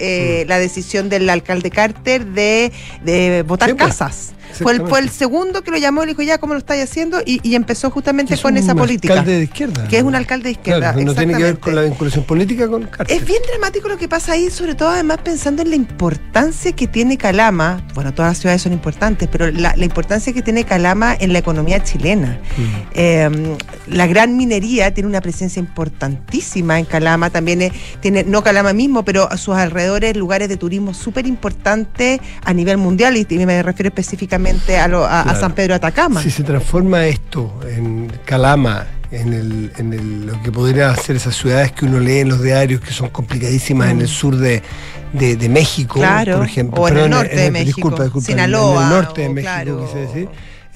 eh, Mm. la decisión del alcalde Carter de, de votar Sí, pues, casas. Fue el, fue el segundo que lo llamó y le dijo, ya, ¿cómo lo estáis haciendo? Y, y empezó justamente Es con un esa política. alcalde de izquierda. Que es un alcalde de izquierda. Claro, no tiene que ver con la vinculación política con Carter. Es bien dramático lo que pasa ahí, sobre todo además pensando en la importancia que tiene Calama. Bueno, todas las ciudades son importantes, pero la, la importancia que tiene Calama en la economía chilena. Mm. Eh, la gran minería tiene una presencia importantísima en Calama, también eh, tiene, no Calama mismo, pero a sus alrededores lugares de turismo súper importantes a nivel mundial, y, y me refiero específicamente a, lo- a-. San Pedro Atacama. Si se transforma esto en Calama, en, el, en el- lo que podría ser esas ciudades que uno lee en los diarios que son complicadísimas en el sur de, de- de México, Mm. Claro, por ejemplo. o en el norte de México, Disculpa, disculpa. en- Sinaloa, En el norte de México, claro. quise decir.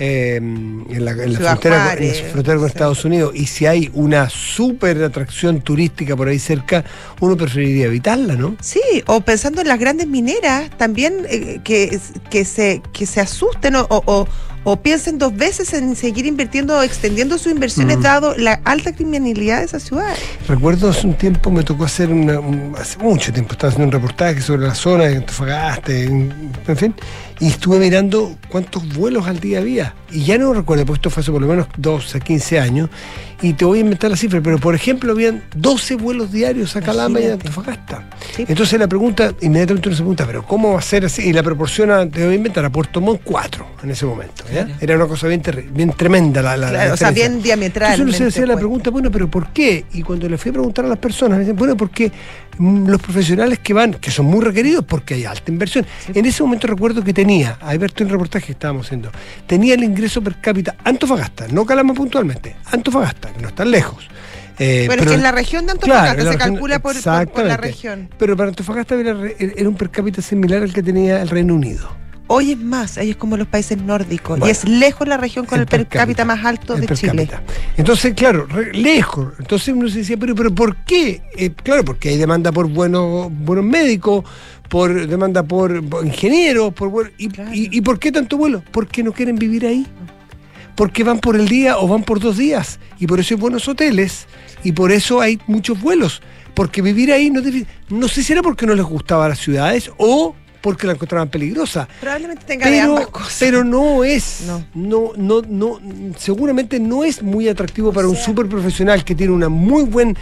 Eh, en la, en la frontera, con- Juárez, en la frontera con sí. Estados Unidos. Y si hay una súper atracción turística por ahí cerca, uno preferiría evitarla, ¿no? Sí, o pensando en las grandes mineras, también eh, que, que, se, que se asusten o, o- o- piensen dos veces en seguir invirtiendo o extendiendo sus inversiones, Mm. dado la alta criminalidad de esas ciudades. Recuerdo hace un tiempo me tocó hacer una, un- hace mucho tiempo estaba haciendo un reportaje sobre la zona de Antofagasta, en, en fin, y estuve mirando cuántos vuelos al día había. Y ya no recuerdo, porque esto fue hace por lo menos 12 a 15 años, y te voy a inventar la cifra, pero por ejemplo habían 12 vuelos diarios a Calama y a Imagínate. Antofagasta. Sí. Entonces la pregunta, inmediatamente uno se pregunta, pero ¿cómo va a ser así? Y la proporciona, te voy a inventar, a Puerto Montt 4 en ese momento. ¿ya? Claro. Era una cosa bien, tremenda la, la, o sea, bien diametral. Entonces uno se hacía la pregunta, bueno, pero ¿por qué? Y cuando le fui a preguntar a las personas, me dicen, bueno, porque mm, los profesionales que van, que son muy requeridos porque hay alta inversión. En ese momento recuerdo que tenía, ahí verte un reportaje que estábamos haciendo, tenía el ingreso per cápita Antofagasta, no Calama puntualmente, Antofagasta, que no está lejos. Eh, Bueno, es pero- que en la región de Antofagasta Claro, se región- calcula por, por- por la región. Pero para Antofagasta era, un per cápita similar al que tenía el Reino Unido. Hoy es más, ahí es como los países nórdicos. Bueno. y es lejos la región con el, per cápita, más alto de Chile. cápita. Entonces, claro, re- lejos. Entonces uno se decía, pero, pero ¿por qué? Eh, claro, porque hay demanda por buenos, buenos médicos, por demanda por, por ingenieros, por y, Claro. y- y por qué tanto vuelo? Porque no quieren vivir ahí. Porque van por el día o van por dos días. Y por eso hay buenos hoteles. Y por eso hay muchos vuelos. Porque vivir ahí no No sé si era porque no les gustaban las ciudades o porque la encontraban peligrosa. Probablemente tenga de Pero, ambas cosas. pero no es, No. no. No, no, seguramente no es muy atractivo para un super profesional que tiene una muy buena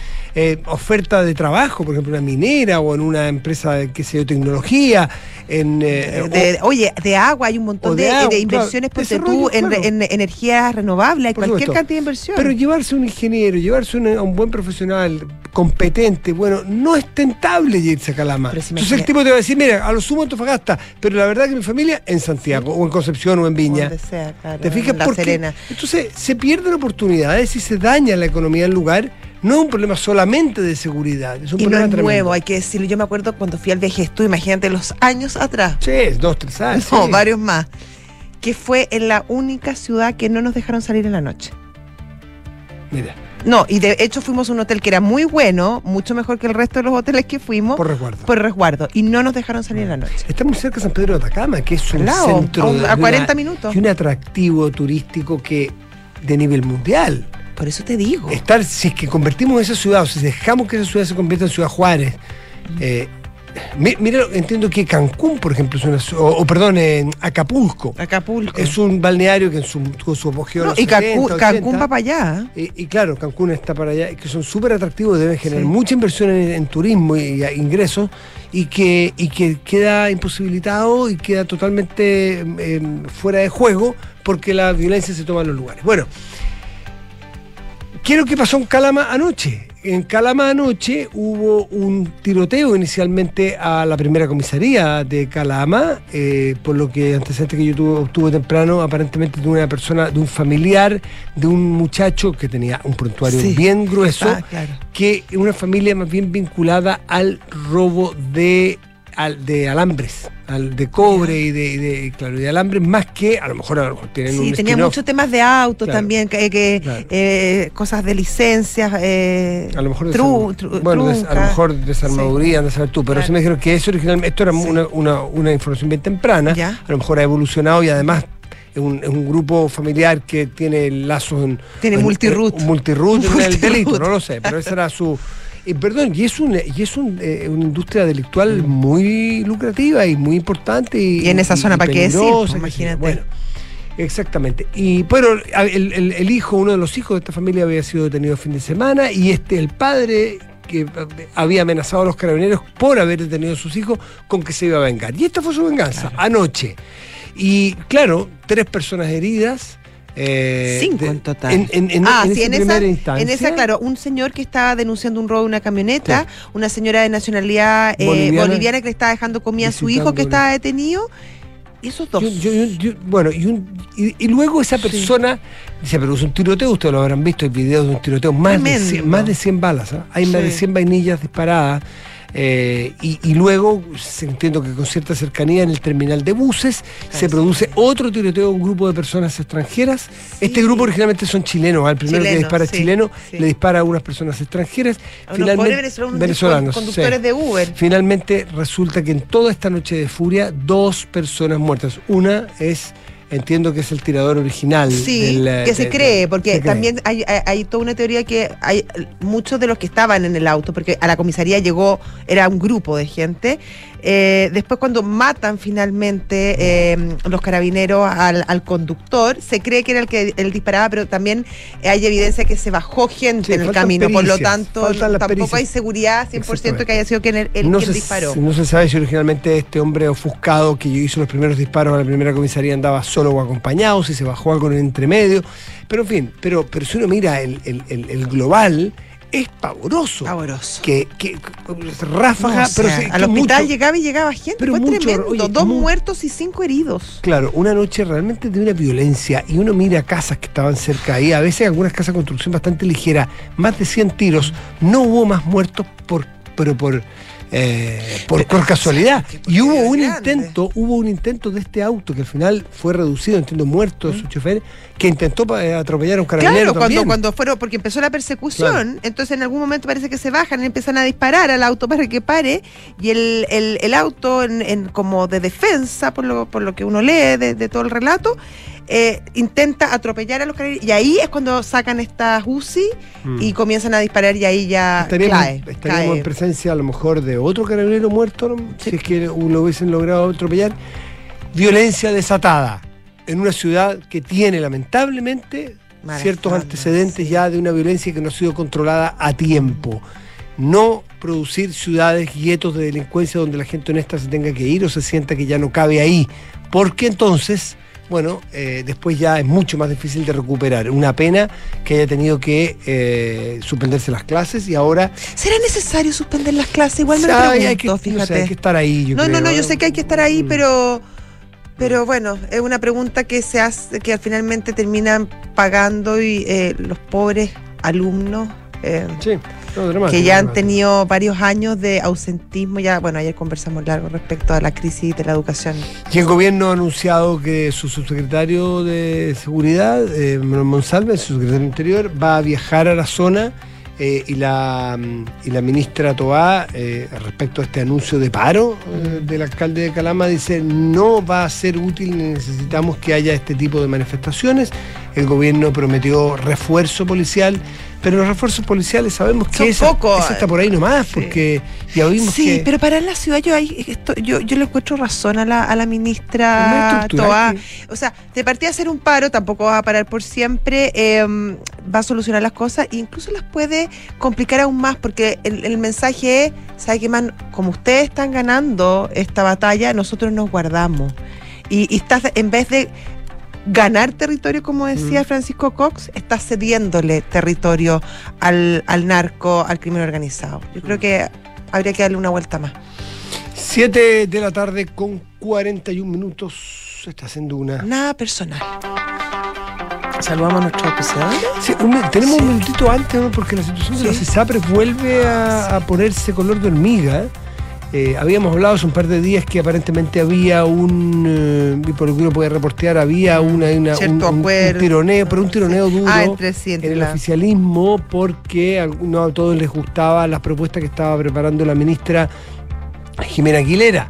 oferta de trabajo, por ejemplo, una minera o en una empresa de qué sé yo, tecnología, en eh, De- oye, de agua hay un montón de de, agua, de inversiones, claro, tú, en, claro. en energías renovables, hay Por cualquier supuesto. cantidad de inversión. Pero llevarse un ingeniero, llevarse un- a un buen profesional competente, bueno, no es tentable irse a Calama. Si Entonces el tipo te va a decir, mira, a lo sumo Antofagasta, pero la verdad que mi familia en Santiago, o en Concepción, o en Viña. Donde sea, claro, ¿Te fijas? en La Porque Serena. entonces se pierden oportunidades y se daña la economía del lugar. No es un problema solamente de seguridad, es un Y no problema es tremendo. nuevo, hay que decirlo. Yo me acuerdo cuando fui al viaje estudio, imagínate los años atrás, Sí, dos, tres años. no, sí. varios más, que fue en la única ciudad que no nos dejaron salir en la noche. Mira, No, y de hecho fuimos a un hotel que era muy bueno, mucho mejor que el resto de los hoteles que fuimos, por por, resguardo. resguardo, y no nos dejaron salir en la noche. Está muy cerca de San Pedro de Atacama, que es un Al lado, centro a un- de- a de 40 una- minutos. y un atractivo turístico que de nivel mundial. Por eso te digo. Estar, si es que convertimos esa ciudad, o si dejamos que esa ciudad se convierta en Ciudad Juárez, eh, mira, entiendo que Cancún, por ejemplo, es una, o, o perdón, en Acapulco, Acapulco. es un balneario que en su, con su apogeo en No, los y 70, Cancún, 80, Cancún va para allá. ¿eh? Y, y claro, Cancún está para allá, que son súper atractivos, deben generar Sí. mucha inversión en, en turismo y, ingresos, y que, y que queda imposibilitado y queda totalmente eh, fuera de juego porque la violencia se toma en los lugares. Bueno, ¿qué es lo que pasó en Calama anoche? En Calama anoche hubo un tiroteo inicialmente a la primera comisaría de Calama, eh, por lo que antecedentes que yo tuve, obtuve temprano, aparentemente de una persona, de un familiar, de un muchacho que tenía un prontuario Sí. bien grueso, Ah, claro. que una familia más bien vinculada al robo de, al- de alambres, al, de cobre y de, y de- claro, y de alambres, más que a lo mejor, a lo mejor tienen Sí, un tenía muchos temas de auto Claro. también, que, que, Claro. eh, cosas de licencias, eh, A lo mejor tru- tru- bueno, des- a lo mejor desarmaduría, andas a saber tú, pero sí me dijeron que eso originalmente, esto era Sí. una, una- una información bien temprana, a lo mejor ha evolucionado y además es un, grupo familiar que tiene lazos en... Tiene en- multiroot. un multiroot en el delito, no lo sé, pero ese era su... y perdón, y es, un, y es un, eh, una industria delictual muy lucrativa y muy importante. Y. Y en esa zona, ¿para qué decir? imagínate. Bueno, Exactamente. Y bueno, a- el, el- el hijo, uno de los hijos de esta familia había sido detenido el fin de semana y este, el padre que eh, había amenazado a los carabineros por haber detenido a sus hijos con que se iba a vengar. Y esta fue su venganza, anoche. Y claro, tres personas heridas. Eh, Cinco de- en total. En, en- en- ah, sí, esa en esa, en claro, un señor que estaba denunciando un robo de una camioneta, una señora de nacionalidad eh, Boliviana. boliviana. que le estaba dejando comida a su hijo que estaba detenido. Y esos dos. Yo- yo- yo- yo- bueno, y, un- y- y luego esa persona dice, pero es un tiroteo, ustedes lo habrán visto, hay videos de un tiroteo, más, de Tremendo. 100, más de 100 balas, ¿ah? hay más de Sí. 100 vainillas disparadas. Eh, y, y luego, entiendo que con cierta cercanía en el terminal de buses, se produce otro tiroteo a un grupo de personas extranjeras. Este grupo originalmente son chilenos, al primero que dispara sí, chileno, sí. le dispara a unas personas extranjeras. A unos pobres venezolanos, conductores de Uber. Finalmente resulta que en toda esta noche de furia, dos personas muertas. Una es, entiendo que es el tirador original. Sí, del, eh, que se de- cree, porque se cree. también hay, hay- hay toda una teoría que hay muchos de los que estaban en el auto, porque a la comisaría llegó, era un grupo de gente. Eh, después cuando matan finalmente eh, los carabineros al, al conductor, se cree que era el que él disparaba, pero también hay evidencia que se bajó gente Sí, en el camino, por lo tanto tampoco pericias. hay seguridad 100% Exactamente. que haya sido quien, el, el- no, quien se, disparó. no se sabe si originalmente este hombre ofuscado que hizo los primeros disparos a la primera comisaría andaba solo o acompañado, si se bajó algo en el entremedio. Pero en fin, pero, pero si uno mira el- el- el global, es pavoroso. Pavoroso. Que, que, ráfaga, No, o pero sea, al hospital mucho- llegaba y llegaba gente, pero fue mucho, tremendo. oye, Dos mu- muertos y cinco heridos. Claro, una noche realmente de una violencia y uno mira casas que estaban cerca ahí, a veces algunas casas de construcción bastante ligera, más de 100 tiros, no hubo más muertos por, pero por, eh, por, por casualidad. Y hubo un grande. intento, hubo un intento de este auto que al final fue reducido, entiendo, muerto su chofer, que intentó eh, atropellar a un carabinero Claro, cuando, también. cuando fueron, porque empezó la persecución, entonces en algún momento parece que se bajan y empiezan a disparar al auto para que pare, y el, el- el auto, en, en como de defensa, por lo, por lo que uno lee de, de todo el relato, eh, intenta atropellar a los carabineros, y ahí es cuando sacan estas UCI Mm. y comienzan a disparar, y ahí ya Estaríamos, cae. estaríamos cae. en presencia a lo mejor de otro carabinero muerto, ¿no? si es que lo hubiesen logrado atropellar. Violencia desatada en una ciudad que tiene lamentablemente ciertos antecedentes sí. ya de una violencia que no ha sido controlada a tiempo. No producir ciudades guetos de delincuencia donde la gente honesta se tenga que ir o se sienta que ya no cabe ahí. Porque entonces, bueno, eh, después ya es mucho más difícil de recuperar. Una pena que haya tenido que eh, suspenderse las clases y ahora ¿Será necesario suspender las clases? Igual me lo pregunto, hay que, no sé, fíjate. hay que estar ahí. yo No, no, creo, no, yo sé que hay que estar ahí, Mm. pero pero bueno, es una pregunta que se hace, que finalmente terminan pagando y eh, los pobres alumnos eh, Sí, no, que ya han tenido varios años de ausentismo. Ya, bueno, ayer conversamos largo respecto a la crisis de la educación. Y el gobierno ha anunciado que su subsecretario de Seguridad, eh, Monsalve, su secretario Interior, va a viajar a la zona eh, y, la, mm, y la ministra Toá, eh, respecto a este anuncio de paro eh, del alcalde de Calama, dice no va a ser útil necesitamos que haya este tipo de manifestaciones. el gobierno prometió refuerzo policial, pero los refuerzos policiales sabemos que esa está por ahí nomás, Sí. porque ya vimos Sí, que... pero para la ciudad yo, ahí, esto- yo, yo le encuentro razón a la, a la Es ministra Toa. O sea, de partida hacer un paro, tampoco va a parar por siempre, eh, va a solucionar las cosas e incluso las puede complicar aún más porque el, el mensaje es, ¿sabe qué, man? Como ustedes están ganando esta batalla, nosotros nos guardamos. Y, y estás, en vez de ganar territorio, como decía Mm. Francisco Cox, estás cediéndole territorio al, al narco, al crimen organizado. Yo creo que habría que darle una vuelta más. 7 de la tarde con 41 minutos. Se está haciendo una. Nada personal. Saludamos a. Sí, un mi- tenemos Sí. un minutito antes, ¿no? porque la situación de Sí. los ISAPRES vuelve a, a ponerse color de hormiga. Eh, habíamos hablado hace un par de días que aparentemente había un, eh, por lo que uno puede reportear, había una, un, un- un acuerdo. tironeo, pero un tironeo duro Ah, entre sí, entre en el la- oficialismo porque no a todos les gustaba las propuestas que estaba preparando la ministra Jimena Aguilera.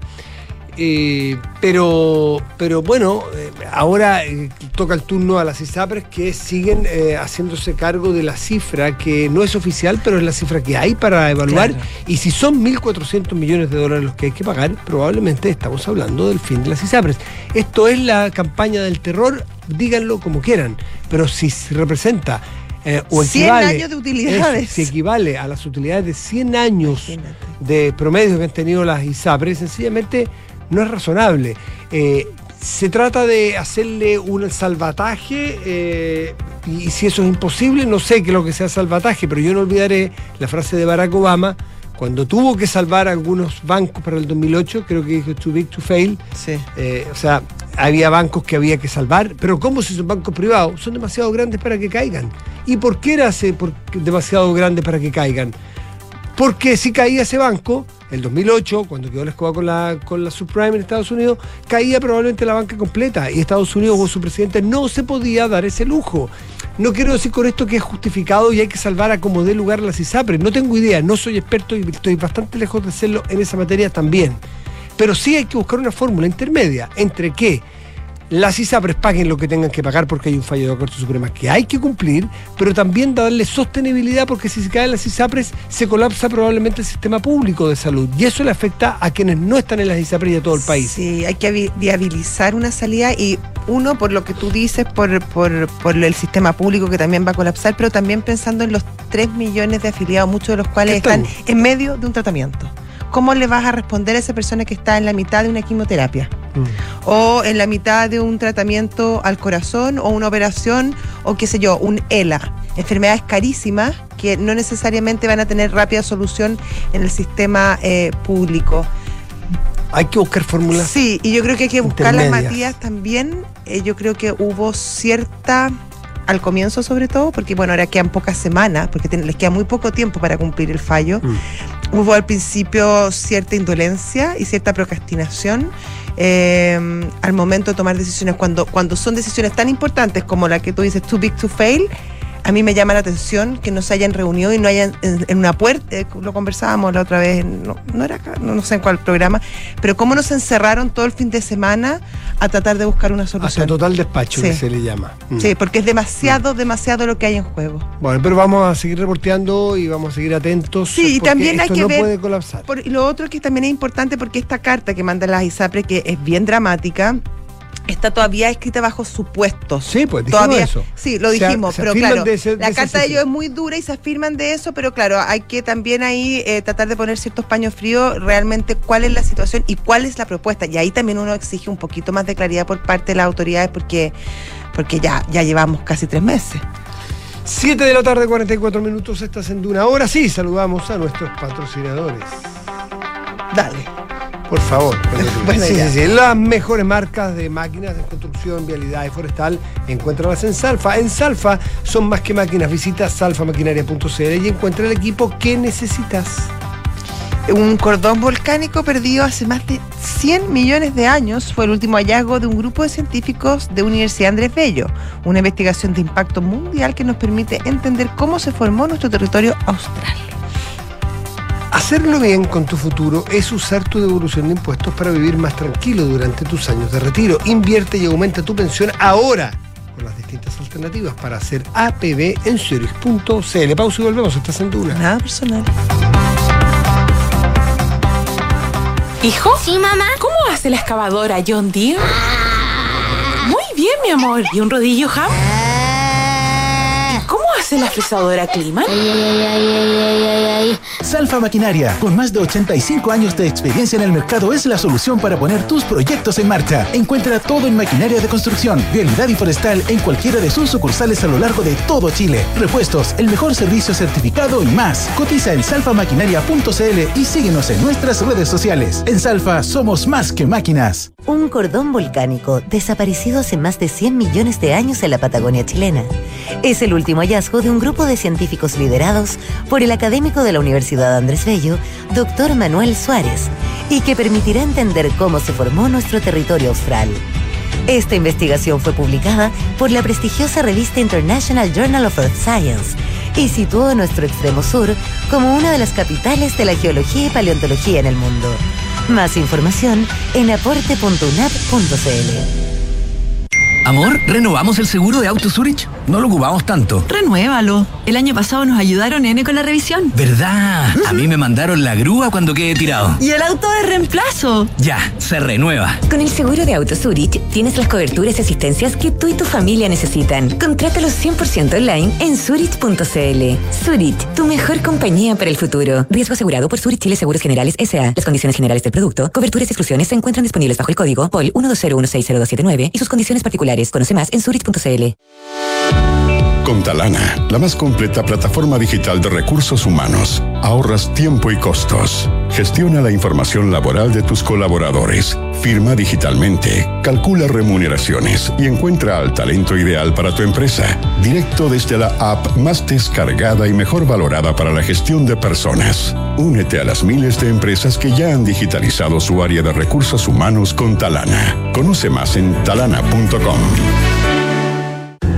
Eh, pero, pero bueno, eh, ahora eh, toca el turno a las ISAPRES que siguen eh, haciéndose cargo de la cifra que no es oficial, pero es la cifra que hay para evaluar. Claro. Y si son 1.400 millones de dólares los que hay que pagar, probablemente estamos hablando del fin de las ISAPRES. Esto es la campaña del terror, díganlo como quieran, pero si se representa eh, o 100 equivale, años de utilidades. eso, si equivale a las utilidades de 100 años Imagínate. de promedio que han tenido las ISAPRES, sencillamente no es razonable. Eh, se trata de hacerle un salvataje eh, y, si eso es imposible, no sé qué es lo que sea salvataje, pero yo no olvidaré la frase de Barack Obama cuando tuvo que salvar algunos bancos para el 2008, creo que dijo too big to fail, Sí. eh, o sea, había bancos que había que salvar, pero ¿cómo si son bancos privados? Son demasiado grandes para que caigan. ¿Y por qué era ese por- demasiado grande para que caigan? Porque si caía ese banco, el 2008, cuando quedó la escoba con la, con la subprime en Estados Unidos, caía probablemente la banca completa y Estados Unidos o su presidente no se podía dar ese lujo. No quiero decir con esto que es justificado y hay que salvar a como dé lugar las ISAPRES. No tengo idea, no soy experto y estoy bastante lejos de serlo en esa materia también. Pero sí hay que buscar una fórmula intermedia entre que las ISAPRES paguen lo que tengan que pagar porque hay un fallo de la Corte Suprema que hay que cumplir, pero también darle sostenibilidad porque si se caen las ISAPRES se colapsa probablemente el sistema público de salud y eso le afecta a quienes no están en las ISAPRES y a todo el país. Sí, hay que vi- viabilizar una salida y uno, por lo que tú dices, por, por, por el sistema público que también va a colapsar, pero también pensando en los 3 millones de afiliados, muchos de los cuales ¿Qué están están? en medio de un tratamiento. ¿Cómo le vas a responder a esa persona que está en la mitad de una quimioterapia? Mm. o en la mitad de un tratamiento al corazón o una operación o qué sé yo, un ELA. Enfermedades carísimas que no necesariamente van a tener rápida solución en el sistema eh, público. Hay que buscar fórmulas. Sí, y yo creo que hay que buscarlas, intermedias. Matías, también. Eh, yo creo que hubo cierta, al comienzo sobre todo, porque bueno, ahora quedan pocas semanas, porque ten- les queda muy poco tiempo para cumplir el fallo. Mm. Hubo al principio cierta indolencia y cierta procrastinación eh, al momento de tomar decisiones. Cuando, cuando son decisiones tan importantes como la que tú dices, too big to fail, a mí me llama la atención que no se hayan reunido y no hayan en, en una puerta, eh, lo conversábamos la otra vez, no, no era acá, no, no sé en cuál programa, pero cómo nos encerraron todo el fin de semana a tratar de buscar una Hasta solución. total despacho Sí. que se le llama. Mm. Sí, porque es demasiado, demasiado lo que hay en juego. Bueno, pero vamos a seguir reporteando y vamos a seguir atentos. Sí, y también hay que no ver- puede colapsar. Por- y lo otro que también es importante porque esta carta que manda la ISAPRE, que es bien dramática, está todavía escrita bajo supuestos. Sí, pues dijimos Todavía, eso. Sí, lo dijimos, se pero claro, de ese- de la carta de ellos es muy dura y se afirman de eso, pero claro, hay que también ahí eh, tratar de poner ciertos paños fríos, realmente cuál es la situación y cuál es la propuesta. Y ahí también uno exige un poquito más de claridad por parte de las autoridades porque, porque ya, ya llevamos casi tres meses. 7 de la tarde, 44 minutos, estás en Duna. Ahora sí, saludamos a nuestros patrocinadores. Dale. Por favor. Bueno, sí, sí, sí. Las mejores marcas de máquinas de construcción, vialidad y forestal, encuéntralas en Salfa. En Salfa son más que máquinas. Visita salfamaquinaria.cl y encuentra el equipo que necesitas. Un cordón volcánico perdido hace más de 100 millones de años fue el último hallazgo de un grupo de científicos de Universidad Andrés Bello, una investigación de impacto mundial que nos permite entender cómo se formó nuestro territorio austral. Hacerlo bien con tu futuro es usar tu devolución de impuestos para vivir más tranquilo durante tus años de retiro. Invierte y aumenta tu pensión ahora con las distintas alternativas para hacer APB en Zurich.cl. Pausa y volvemos, estás en Duna. Nada personal. ¿Hijo? Sí, mamá. ¿Cómo hace la excavadora John Deere? Muy bien, mi amor. ¿Y un rodillo Ham? ¿Cómo hace la fresadora Clima? Ay, ay, ay, ay, ay, ay, ay. Salfa Maquinaria, con más de 85 años de experiencia en el mercado, es la solución para poner tus proyectos en marcha. Encuentra todo en maquinaria de construcción, vialidad y forestal en cualquiera de sus sucursales a lo largo de todo Chile. Repuestos, el mejor servicio certificado y más. Cotiza en salfamaquinaria.cl y síguenos en nuestras redes sociales. En Salfa somos más que máquinas. Un cordón volcánico desaparecido hace más de 100 millones de años en la Patagonia chilena. Es el último hallazgo de un grupo de científicos liderados por el académico de la Universidad Andrés Bello, doctor Manuel Suárez, y que permitirá entender cómo se formó nuestro territorio austral. Esta investigación fue publicada por la prestigiosa revista International Journal of Earth Science y situó a nuestro extremo sur como una de las capitales de la geología y paleontología en el mundo. Más información en aporte.unap.cl. Amor, ¿renovamos el seguro de Auto Zurich? No lo ocupamos tanto. Renuévalo. El año pasado nos ayudaron N con la revisión. ¿Verdad? A mí me mandaron la grúa cuando quedé tirado. Y el auto de reemplazo. Ya, se renueva. Con el seguro de Auto Zurich tienes las coberturas y asistencias que tú y tu familia necesitan. Contrátalo 100% online en zurich.cl. Zurich, tu mejor compañía para el futuro. Riesgo asegurado por Zurich Chile Seguros Generales S.A. Las condiciones generales del producto, coberturas y exclusiones se encuentran disponibles bajo el código POL 120160279 y sus condiciones particulares. Conoce más en zurich.cl. Con Talana, la más completa plataforma digital de recursos humanos, ahorras tiempo y costos. Gestiona la información laboral de tus colaboradores, firma digitalmente, calcula remuneraciones y encuentra al talento ideal para tu empresa, directo desde la app más descargada y mejor valorada para la gestión de personas. Únete a las miles de empresas que ya han digitalizado su área de recursos humanos con Talana. Conoce más en talana.com.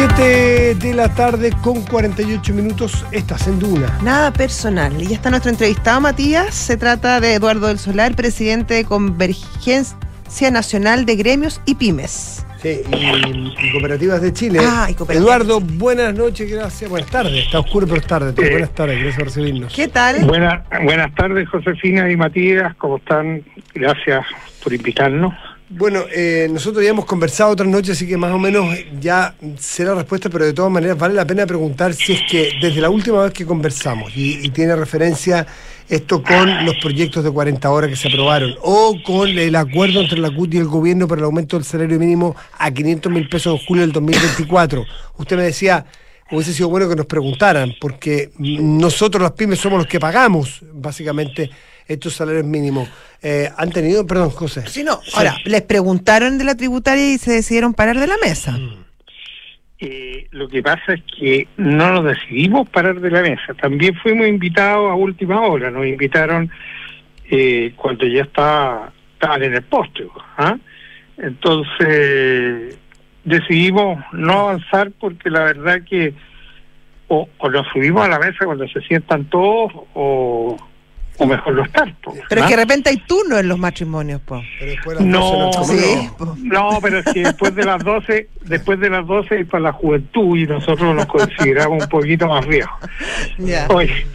7 de la tarde con 48 minutos, estás en Duna. Nada personal. Y ya está nuestro entrevistado, Matías. Se trata de Eduardo del Solar, presidente de Convergencia Nacional de Gremios y Pymes. Sí, y, y Cooperativas de Chile. Ah, y Cooperativas Eduardo, buenas noches, gracias. Buenas tardes, está oscuro, pero es tarde. Eh, buenas tardes, gracias por recibirnos. ¿Qué tal? Buena- buenas tardes, Josefina y Matías, ¿cómo están? Gracias por invitarnos. Bueno, eh, nosotros ya hemos conversado otras noches, así que más o menos ya sé la respuesta, pero de todas maneras vale la pena preguntar si es que desde la última vez que conversamos, y, y tiene referencia esto con los proyectos de 40 horas que se aprobaron, o con el acuerdo entre la CUT y el gobierno para el aumento del salario mínimo a 500 mil pesos en julio del 2024. Usted me decía, hubiese sido bueno que nos preguntaran, porque nosotros las pymes somos los que pagamos, básicamente, estos salarios mínimos. Eh, ¿Han tenido, perdón, José? Sí, no. Ahora, les preguntaron de la tributaria y se decidieron parar de la mesa. Eh, lo que pasa es que no nos decidimos parar de la mesa. También fuimos invitados a última hora. Nos invitaron eh, cuando ya estaba, estaban en el postre. ¿ah? Entonces decidimos no avanzar porque la verdad que o, o nos subimos a la mesa cuando se sientan todos o, o mejor no estar. po, Pero es ¿ah? que de repente hay turno en los matrimonios, po. No, Sí, no, no, pero es que después de las 12, después de las 12 es para la juventud y nosotros nos consideramos un poquito más viejos. Oye,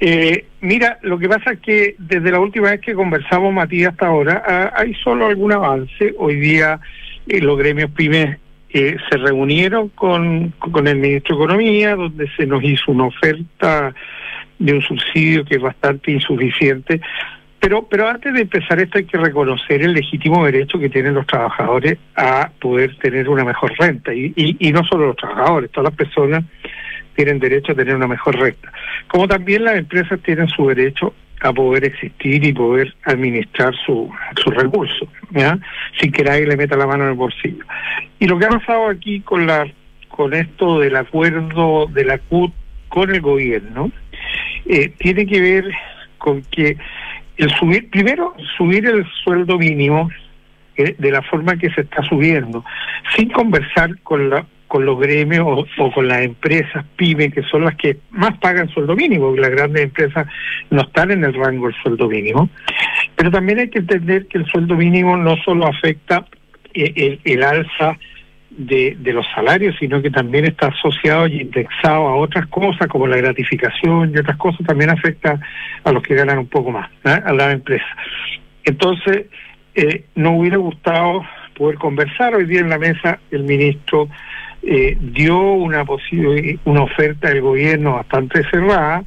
eh, mira, lo que pasa es que desde la última vez que conversamos, Matías, hasta ahora, ah, hay solo algún avance. Hoy día eh, los gremios pymes eh, se reunieron con, con el ministro de Economía, donde se nos hizo una oferta de un subsidio que es bastante insuficiente. Pero, pero antes de empezar esto hay que reconocer el legítimo derecho que tienen los trabajadores a poder tener una mejor renta. Y, y, no solo los trabajadores, todas las personas tienen derecho a tener una mejor renta. Como también las empresas tienen su derecho a poder existir y poder administrar su- sus recursos, ¿ya? sin que nadie le meta la mano en el bolsillo. Y lo que ha pasado aquí con la con esto del acuerdo de la CUT con el gobierno eh, tiene que ver con que el subir, primero, subir el sueldo mínimo eh, de la forma que se está subiendo, sin conversar con la con los gremios o, con las empresas pyme, que son las que más pagan sueldo mínimo, porque las grandes empresas no están en el rango del sueldo mínimo. Pero también hay que entender que el sueldo mínimo no solo afecta eh, el, el alza de, de los salarios, sino que también está asociado y indexado a otras cosas, como la gratificación y otras cosas, también afecta a los que ganan un poco más, ¿eh? a la empresa. Entonces, eh, nos hubiera gustado poder conversar hoy día en la mesa el ministro eh, dio una una oferta del gobierno bastante cerrada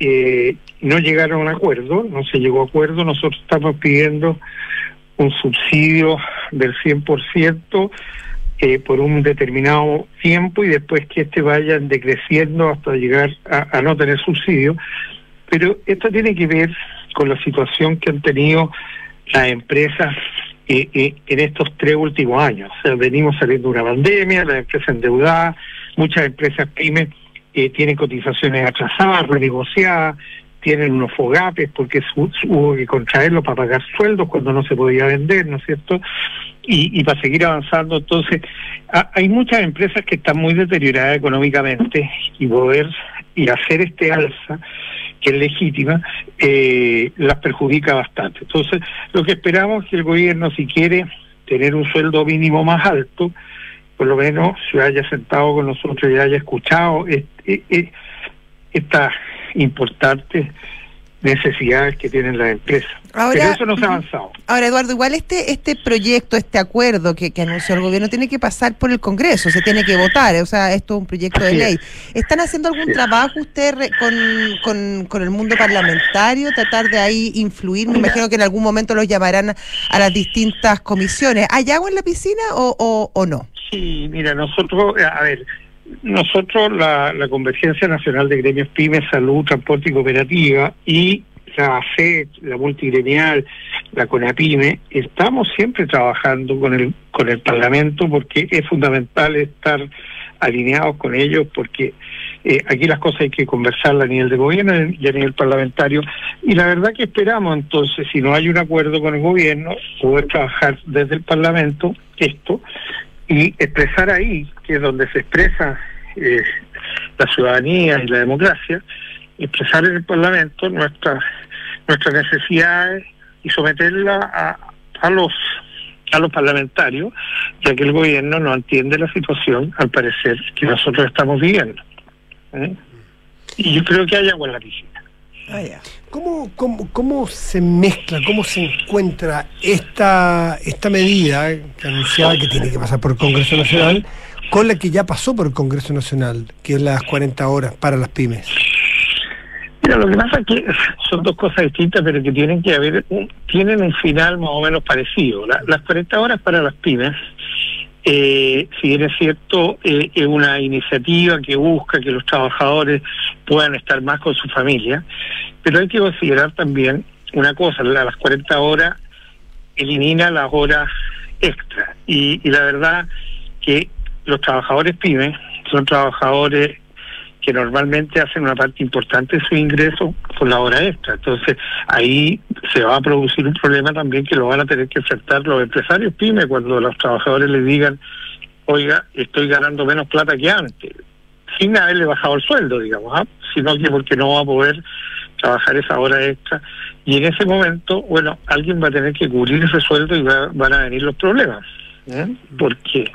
eh, no llegaron a un acuerdo no se llegó a acuerdo nosotros estamos pidiendo un subsidio del 100% eh, por un determinado tiempo y después que este vaya decreciendo hasta llegar a, no tener subsidio pero esto tiene que ver con la situación que han tenido las empresas eh, eh, en estos tres últimos años. Venimos saliendo de una pandemia, las empresas endeudadas, muchas empresas pymes eh, tienen cotizaciones atrasadas, renegociadas, tienen unos fogapes porque su- hubo que contraerlos para pagar sueldos cuando no se podía vender, ¿no es cierto? Y, y para seguir avanzando, entonces, ha- hay muchas empresas que están muy deterioradas económicamente y poder y hacer este alza que es legítima, eh, las perjudica bastante. Entonces, lo que esperamos es que el gobierno, si quiere tener un sueldo mínimo más alto, por lo menos se haya sentado con nosotros y haya escuchado este- e- estas importantes necesidades que tienen las empresas. Ahora- Pero eso no se ha avanzado. Ahora, Eduardo, igual este este proyecto, este acuerdo que, que anunció el gobierno tiene que pasar por el Congreso, se tiene que votar, o sea, esto es un proyecto de ley. es. ¿Están haciendo algún trabajo ustedes re- con, con, con el mundo parlamentario, tratar de ahí influir? Me imagino que en algún momento los llamarán a las distintas comisiones. ¿Hay agua en la piscina o, o, o no? Sí, mira, nosotros, a ver, nosotros la, la Convergencia Nacional de Gremios Pymes, Salud, Transporte y Cooperativa y la AFET, la multigremial, la CONAPYME, estamos siempre trabajando con el, con el Parlamento porque es fundamental estar alineados con ellos porque eh, aquí las cosas hay que conversarlas a nivel de gobierno y a nivel parlamentario. Y la verdad que esperamos entonces si no hay un acuerdo con el gobierno poder trabajar desde el Parlamento esto y expresar ahí, que es donde se expresa eh, la ciudadanía y la democracia, expresar en el Parlamento nuestras nuestras necesidades y someterla a, a los a los parlamentarios, ya que el gobierno no entiende la situación, al parecer, que nosotros estamos viviendo. ¿eh? Y yo creo que hay agua en la piscina. ¿Cómo, cómo, ¿Cómo se mezcla, cómo se encuentra esta, esta medida que anunciaba que tiene que pasar por el Congreso Nacional con la que ya pasó por el Congreso Nacional, que es las 40 horas para las pymes? Mira, lo que pasa es que son dos cosas distintas, pero que tienen que haber, tienen un final más o menos parecido. La- las 40 horas para las pymes, eh, si bien es cierto, eh, es una iniciativa que busca que los trabajadores puedan estar más con su familia, pero hay que considerar también una cosa, la- las 40 horas elimina las horas extra. Y la verdad que los trabajadores pymes son trabajadores que normalmente hacen una parte importante de su ingreso con la hora extra. Entonces, ahí se va a producir un problema también que lo van a tener que enfrentar los empresarios pymes cuando los trabajadores les digan, oiga, estoy ganando menos plata que antes, sin haberle bajado el sueldo, digamos, ¿ah? sino que porque no va a poder trabajar esa hora extra. Y en ese momento, bueno, alguien va a tener que cubrir ese sueldo y va- van a venir los problemas. ¿eh? ¿Por qué?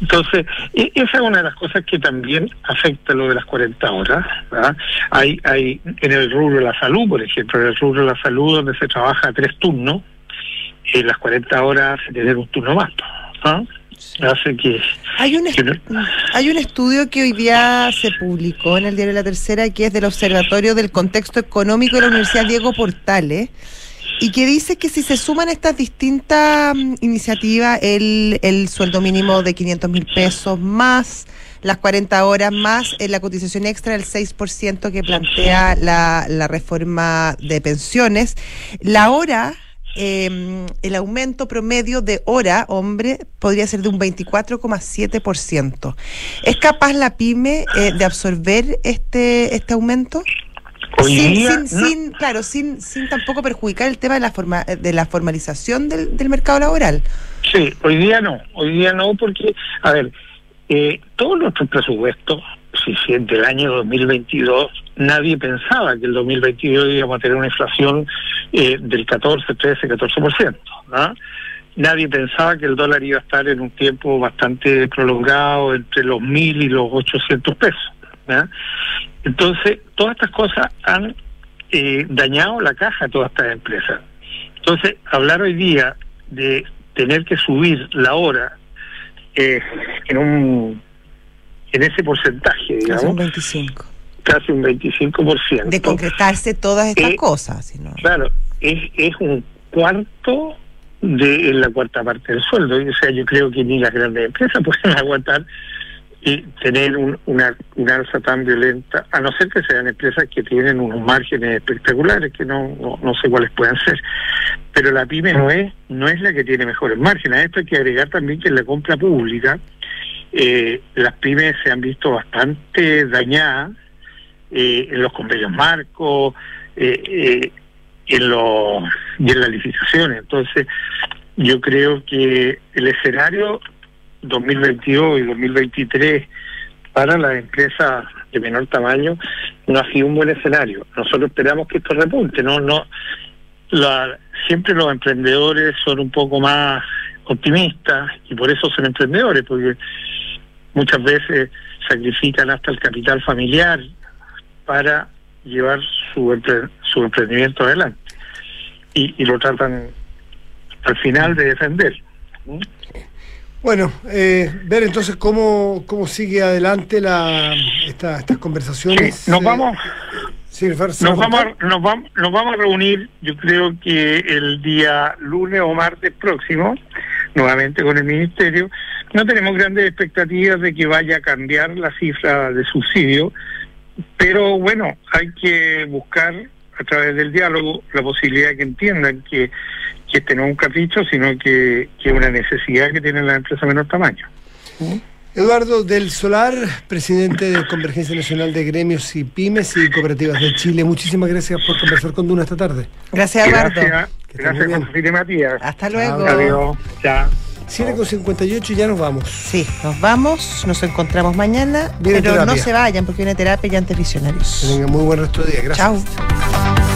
Entonces, e- esa es una de las cosas que también afecta lo de las 40 horas. ¿verdad? Hay, hay en el rubro de la salud, por ejemplo, en el rubro de la salud donde se trabaja tres turnos, en las 40 horas se tener un turno más. ¿no? Hace que... Hay un, que no- Hay un estudio que hoy día se publicó en el diario La Tercera, que es del Observatorio del Contexto Económico de la Universidad Diego Portales, y que dice que si se suman estas distintas mm, iniciativas, el, el sueldo mínimo de 500 mil pesos más las 40 horas más la cotización extra del 6% que plantea la, la reforma de pensiones, la hora eh, el aumento promedio de hora, hombre, podría ser de un 24,7%. ¿Es capaz la pyme eh, de absorber este, este aumento? Hoy sin, día, sin- no. sin- claro, sin, sin tampoco perjudicar el tema de la, forma, de la formalización del, del mercado laboral. Sí, hoy día no, hoy día no porque, a ver, eh, todos nuestros presupuestos, si si del año 2022, nadie pensaba que el 2022 íbamos a tener una inflación eh, del 14, 13, 14%, ¿no? Nadie pensaba que el dólar iba a estar en un tiempo bastante prolongado entre los 1.000 y los 800 pesos. Entonces, todas estas cosas han eh, dañado la caja de todas estas empresas. Entonces, hablar hoy día de tener que subir la hora eh, en un en ese porcentaje, Casi un digamos, 25. casi un 25%. De concretarse todas estas Eh, cosas. si no- Claro, es, es un cuarto de la cuarta parte del sueldo. O sea, yo creo que ni las grandes empresas pueden aguantar y tener un- una, una alza tan violenta, a no ser que sean empresas que tienen unos márgenes espectaculares, que no, no, no sé cuáles pueden ser. Pero la pyme no es, no es la que tiene mejores márgenes. A esto hay que agregar también que en la compra pública eh, las pymes se han visto bastante dañadas eh, en los convenios marcos, eh, eh, en los y en las licitaciones. Entonces, yo creo que el escenario 2022 y 2023 para las empresas de menor tamaño no ha sido un buen escenario. Nosotros esperamos que esto repunte, no no la, siempre los emprendedores son un poco más optimistas y por eso son emprendedores porque muchas veces sacrifican hasta el capital familiar para llevar su, empre- su emprendimiento adelante y, y lo tratan al final de defender. Bueno, eh, ver entonces cómo, cómo sigue adelante la, esta- estas conversaciones. Sí, nos vamos- sí, Fer, ¿se Nos vamos, a, nos, vamos, nos vamos a reunir, yo creo que el día lunes o martes próximo, nuevamente con el Ministerio. No tenemos grandes expectativas de que vaya a cambiar la cifra de subsidio, pero bueno, hay que buscar a través del diálogo la posibilidad de que entiendan que, que este no es un capricho, sino que, que es una necesidad que tienen las empresas de menor tamaño. Eduardo del Solar, presidente de Convergencia Nacional de Gremios y Pymes y Cooperativas de Chile. Muchísimas gracias por conversar con Duna esta tarde. Gracias, Eduardo. Gracias, gracias Matías. Hasta luego. Adiós. Chao. 7 con 58 y ya nos vamos. Sí, nos vamos, nos encontramos mañana, Viene pero no se vayan porque viene terapia y antes Que visionarios. tengan muy buen resto de día. Gracias. Chao.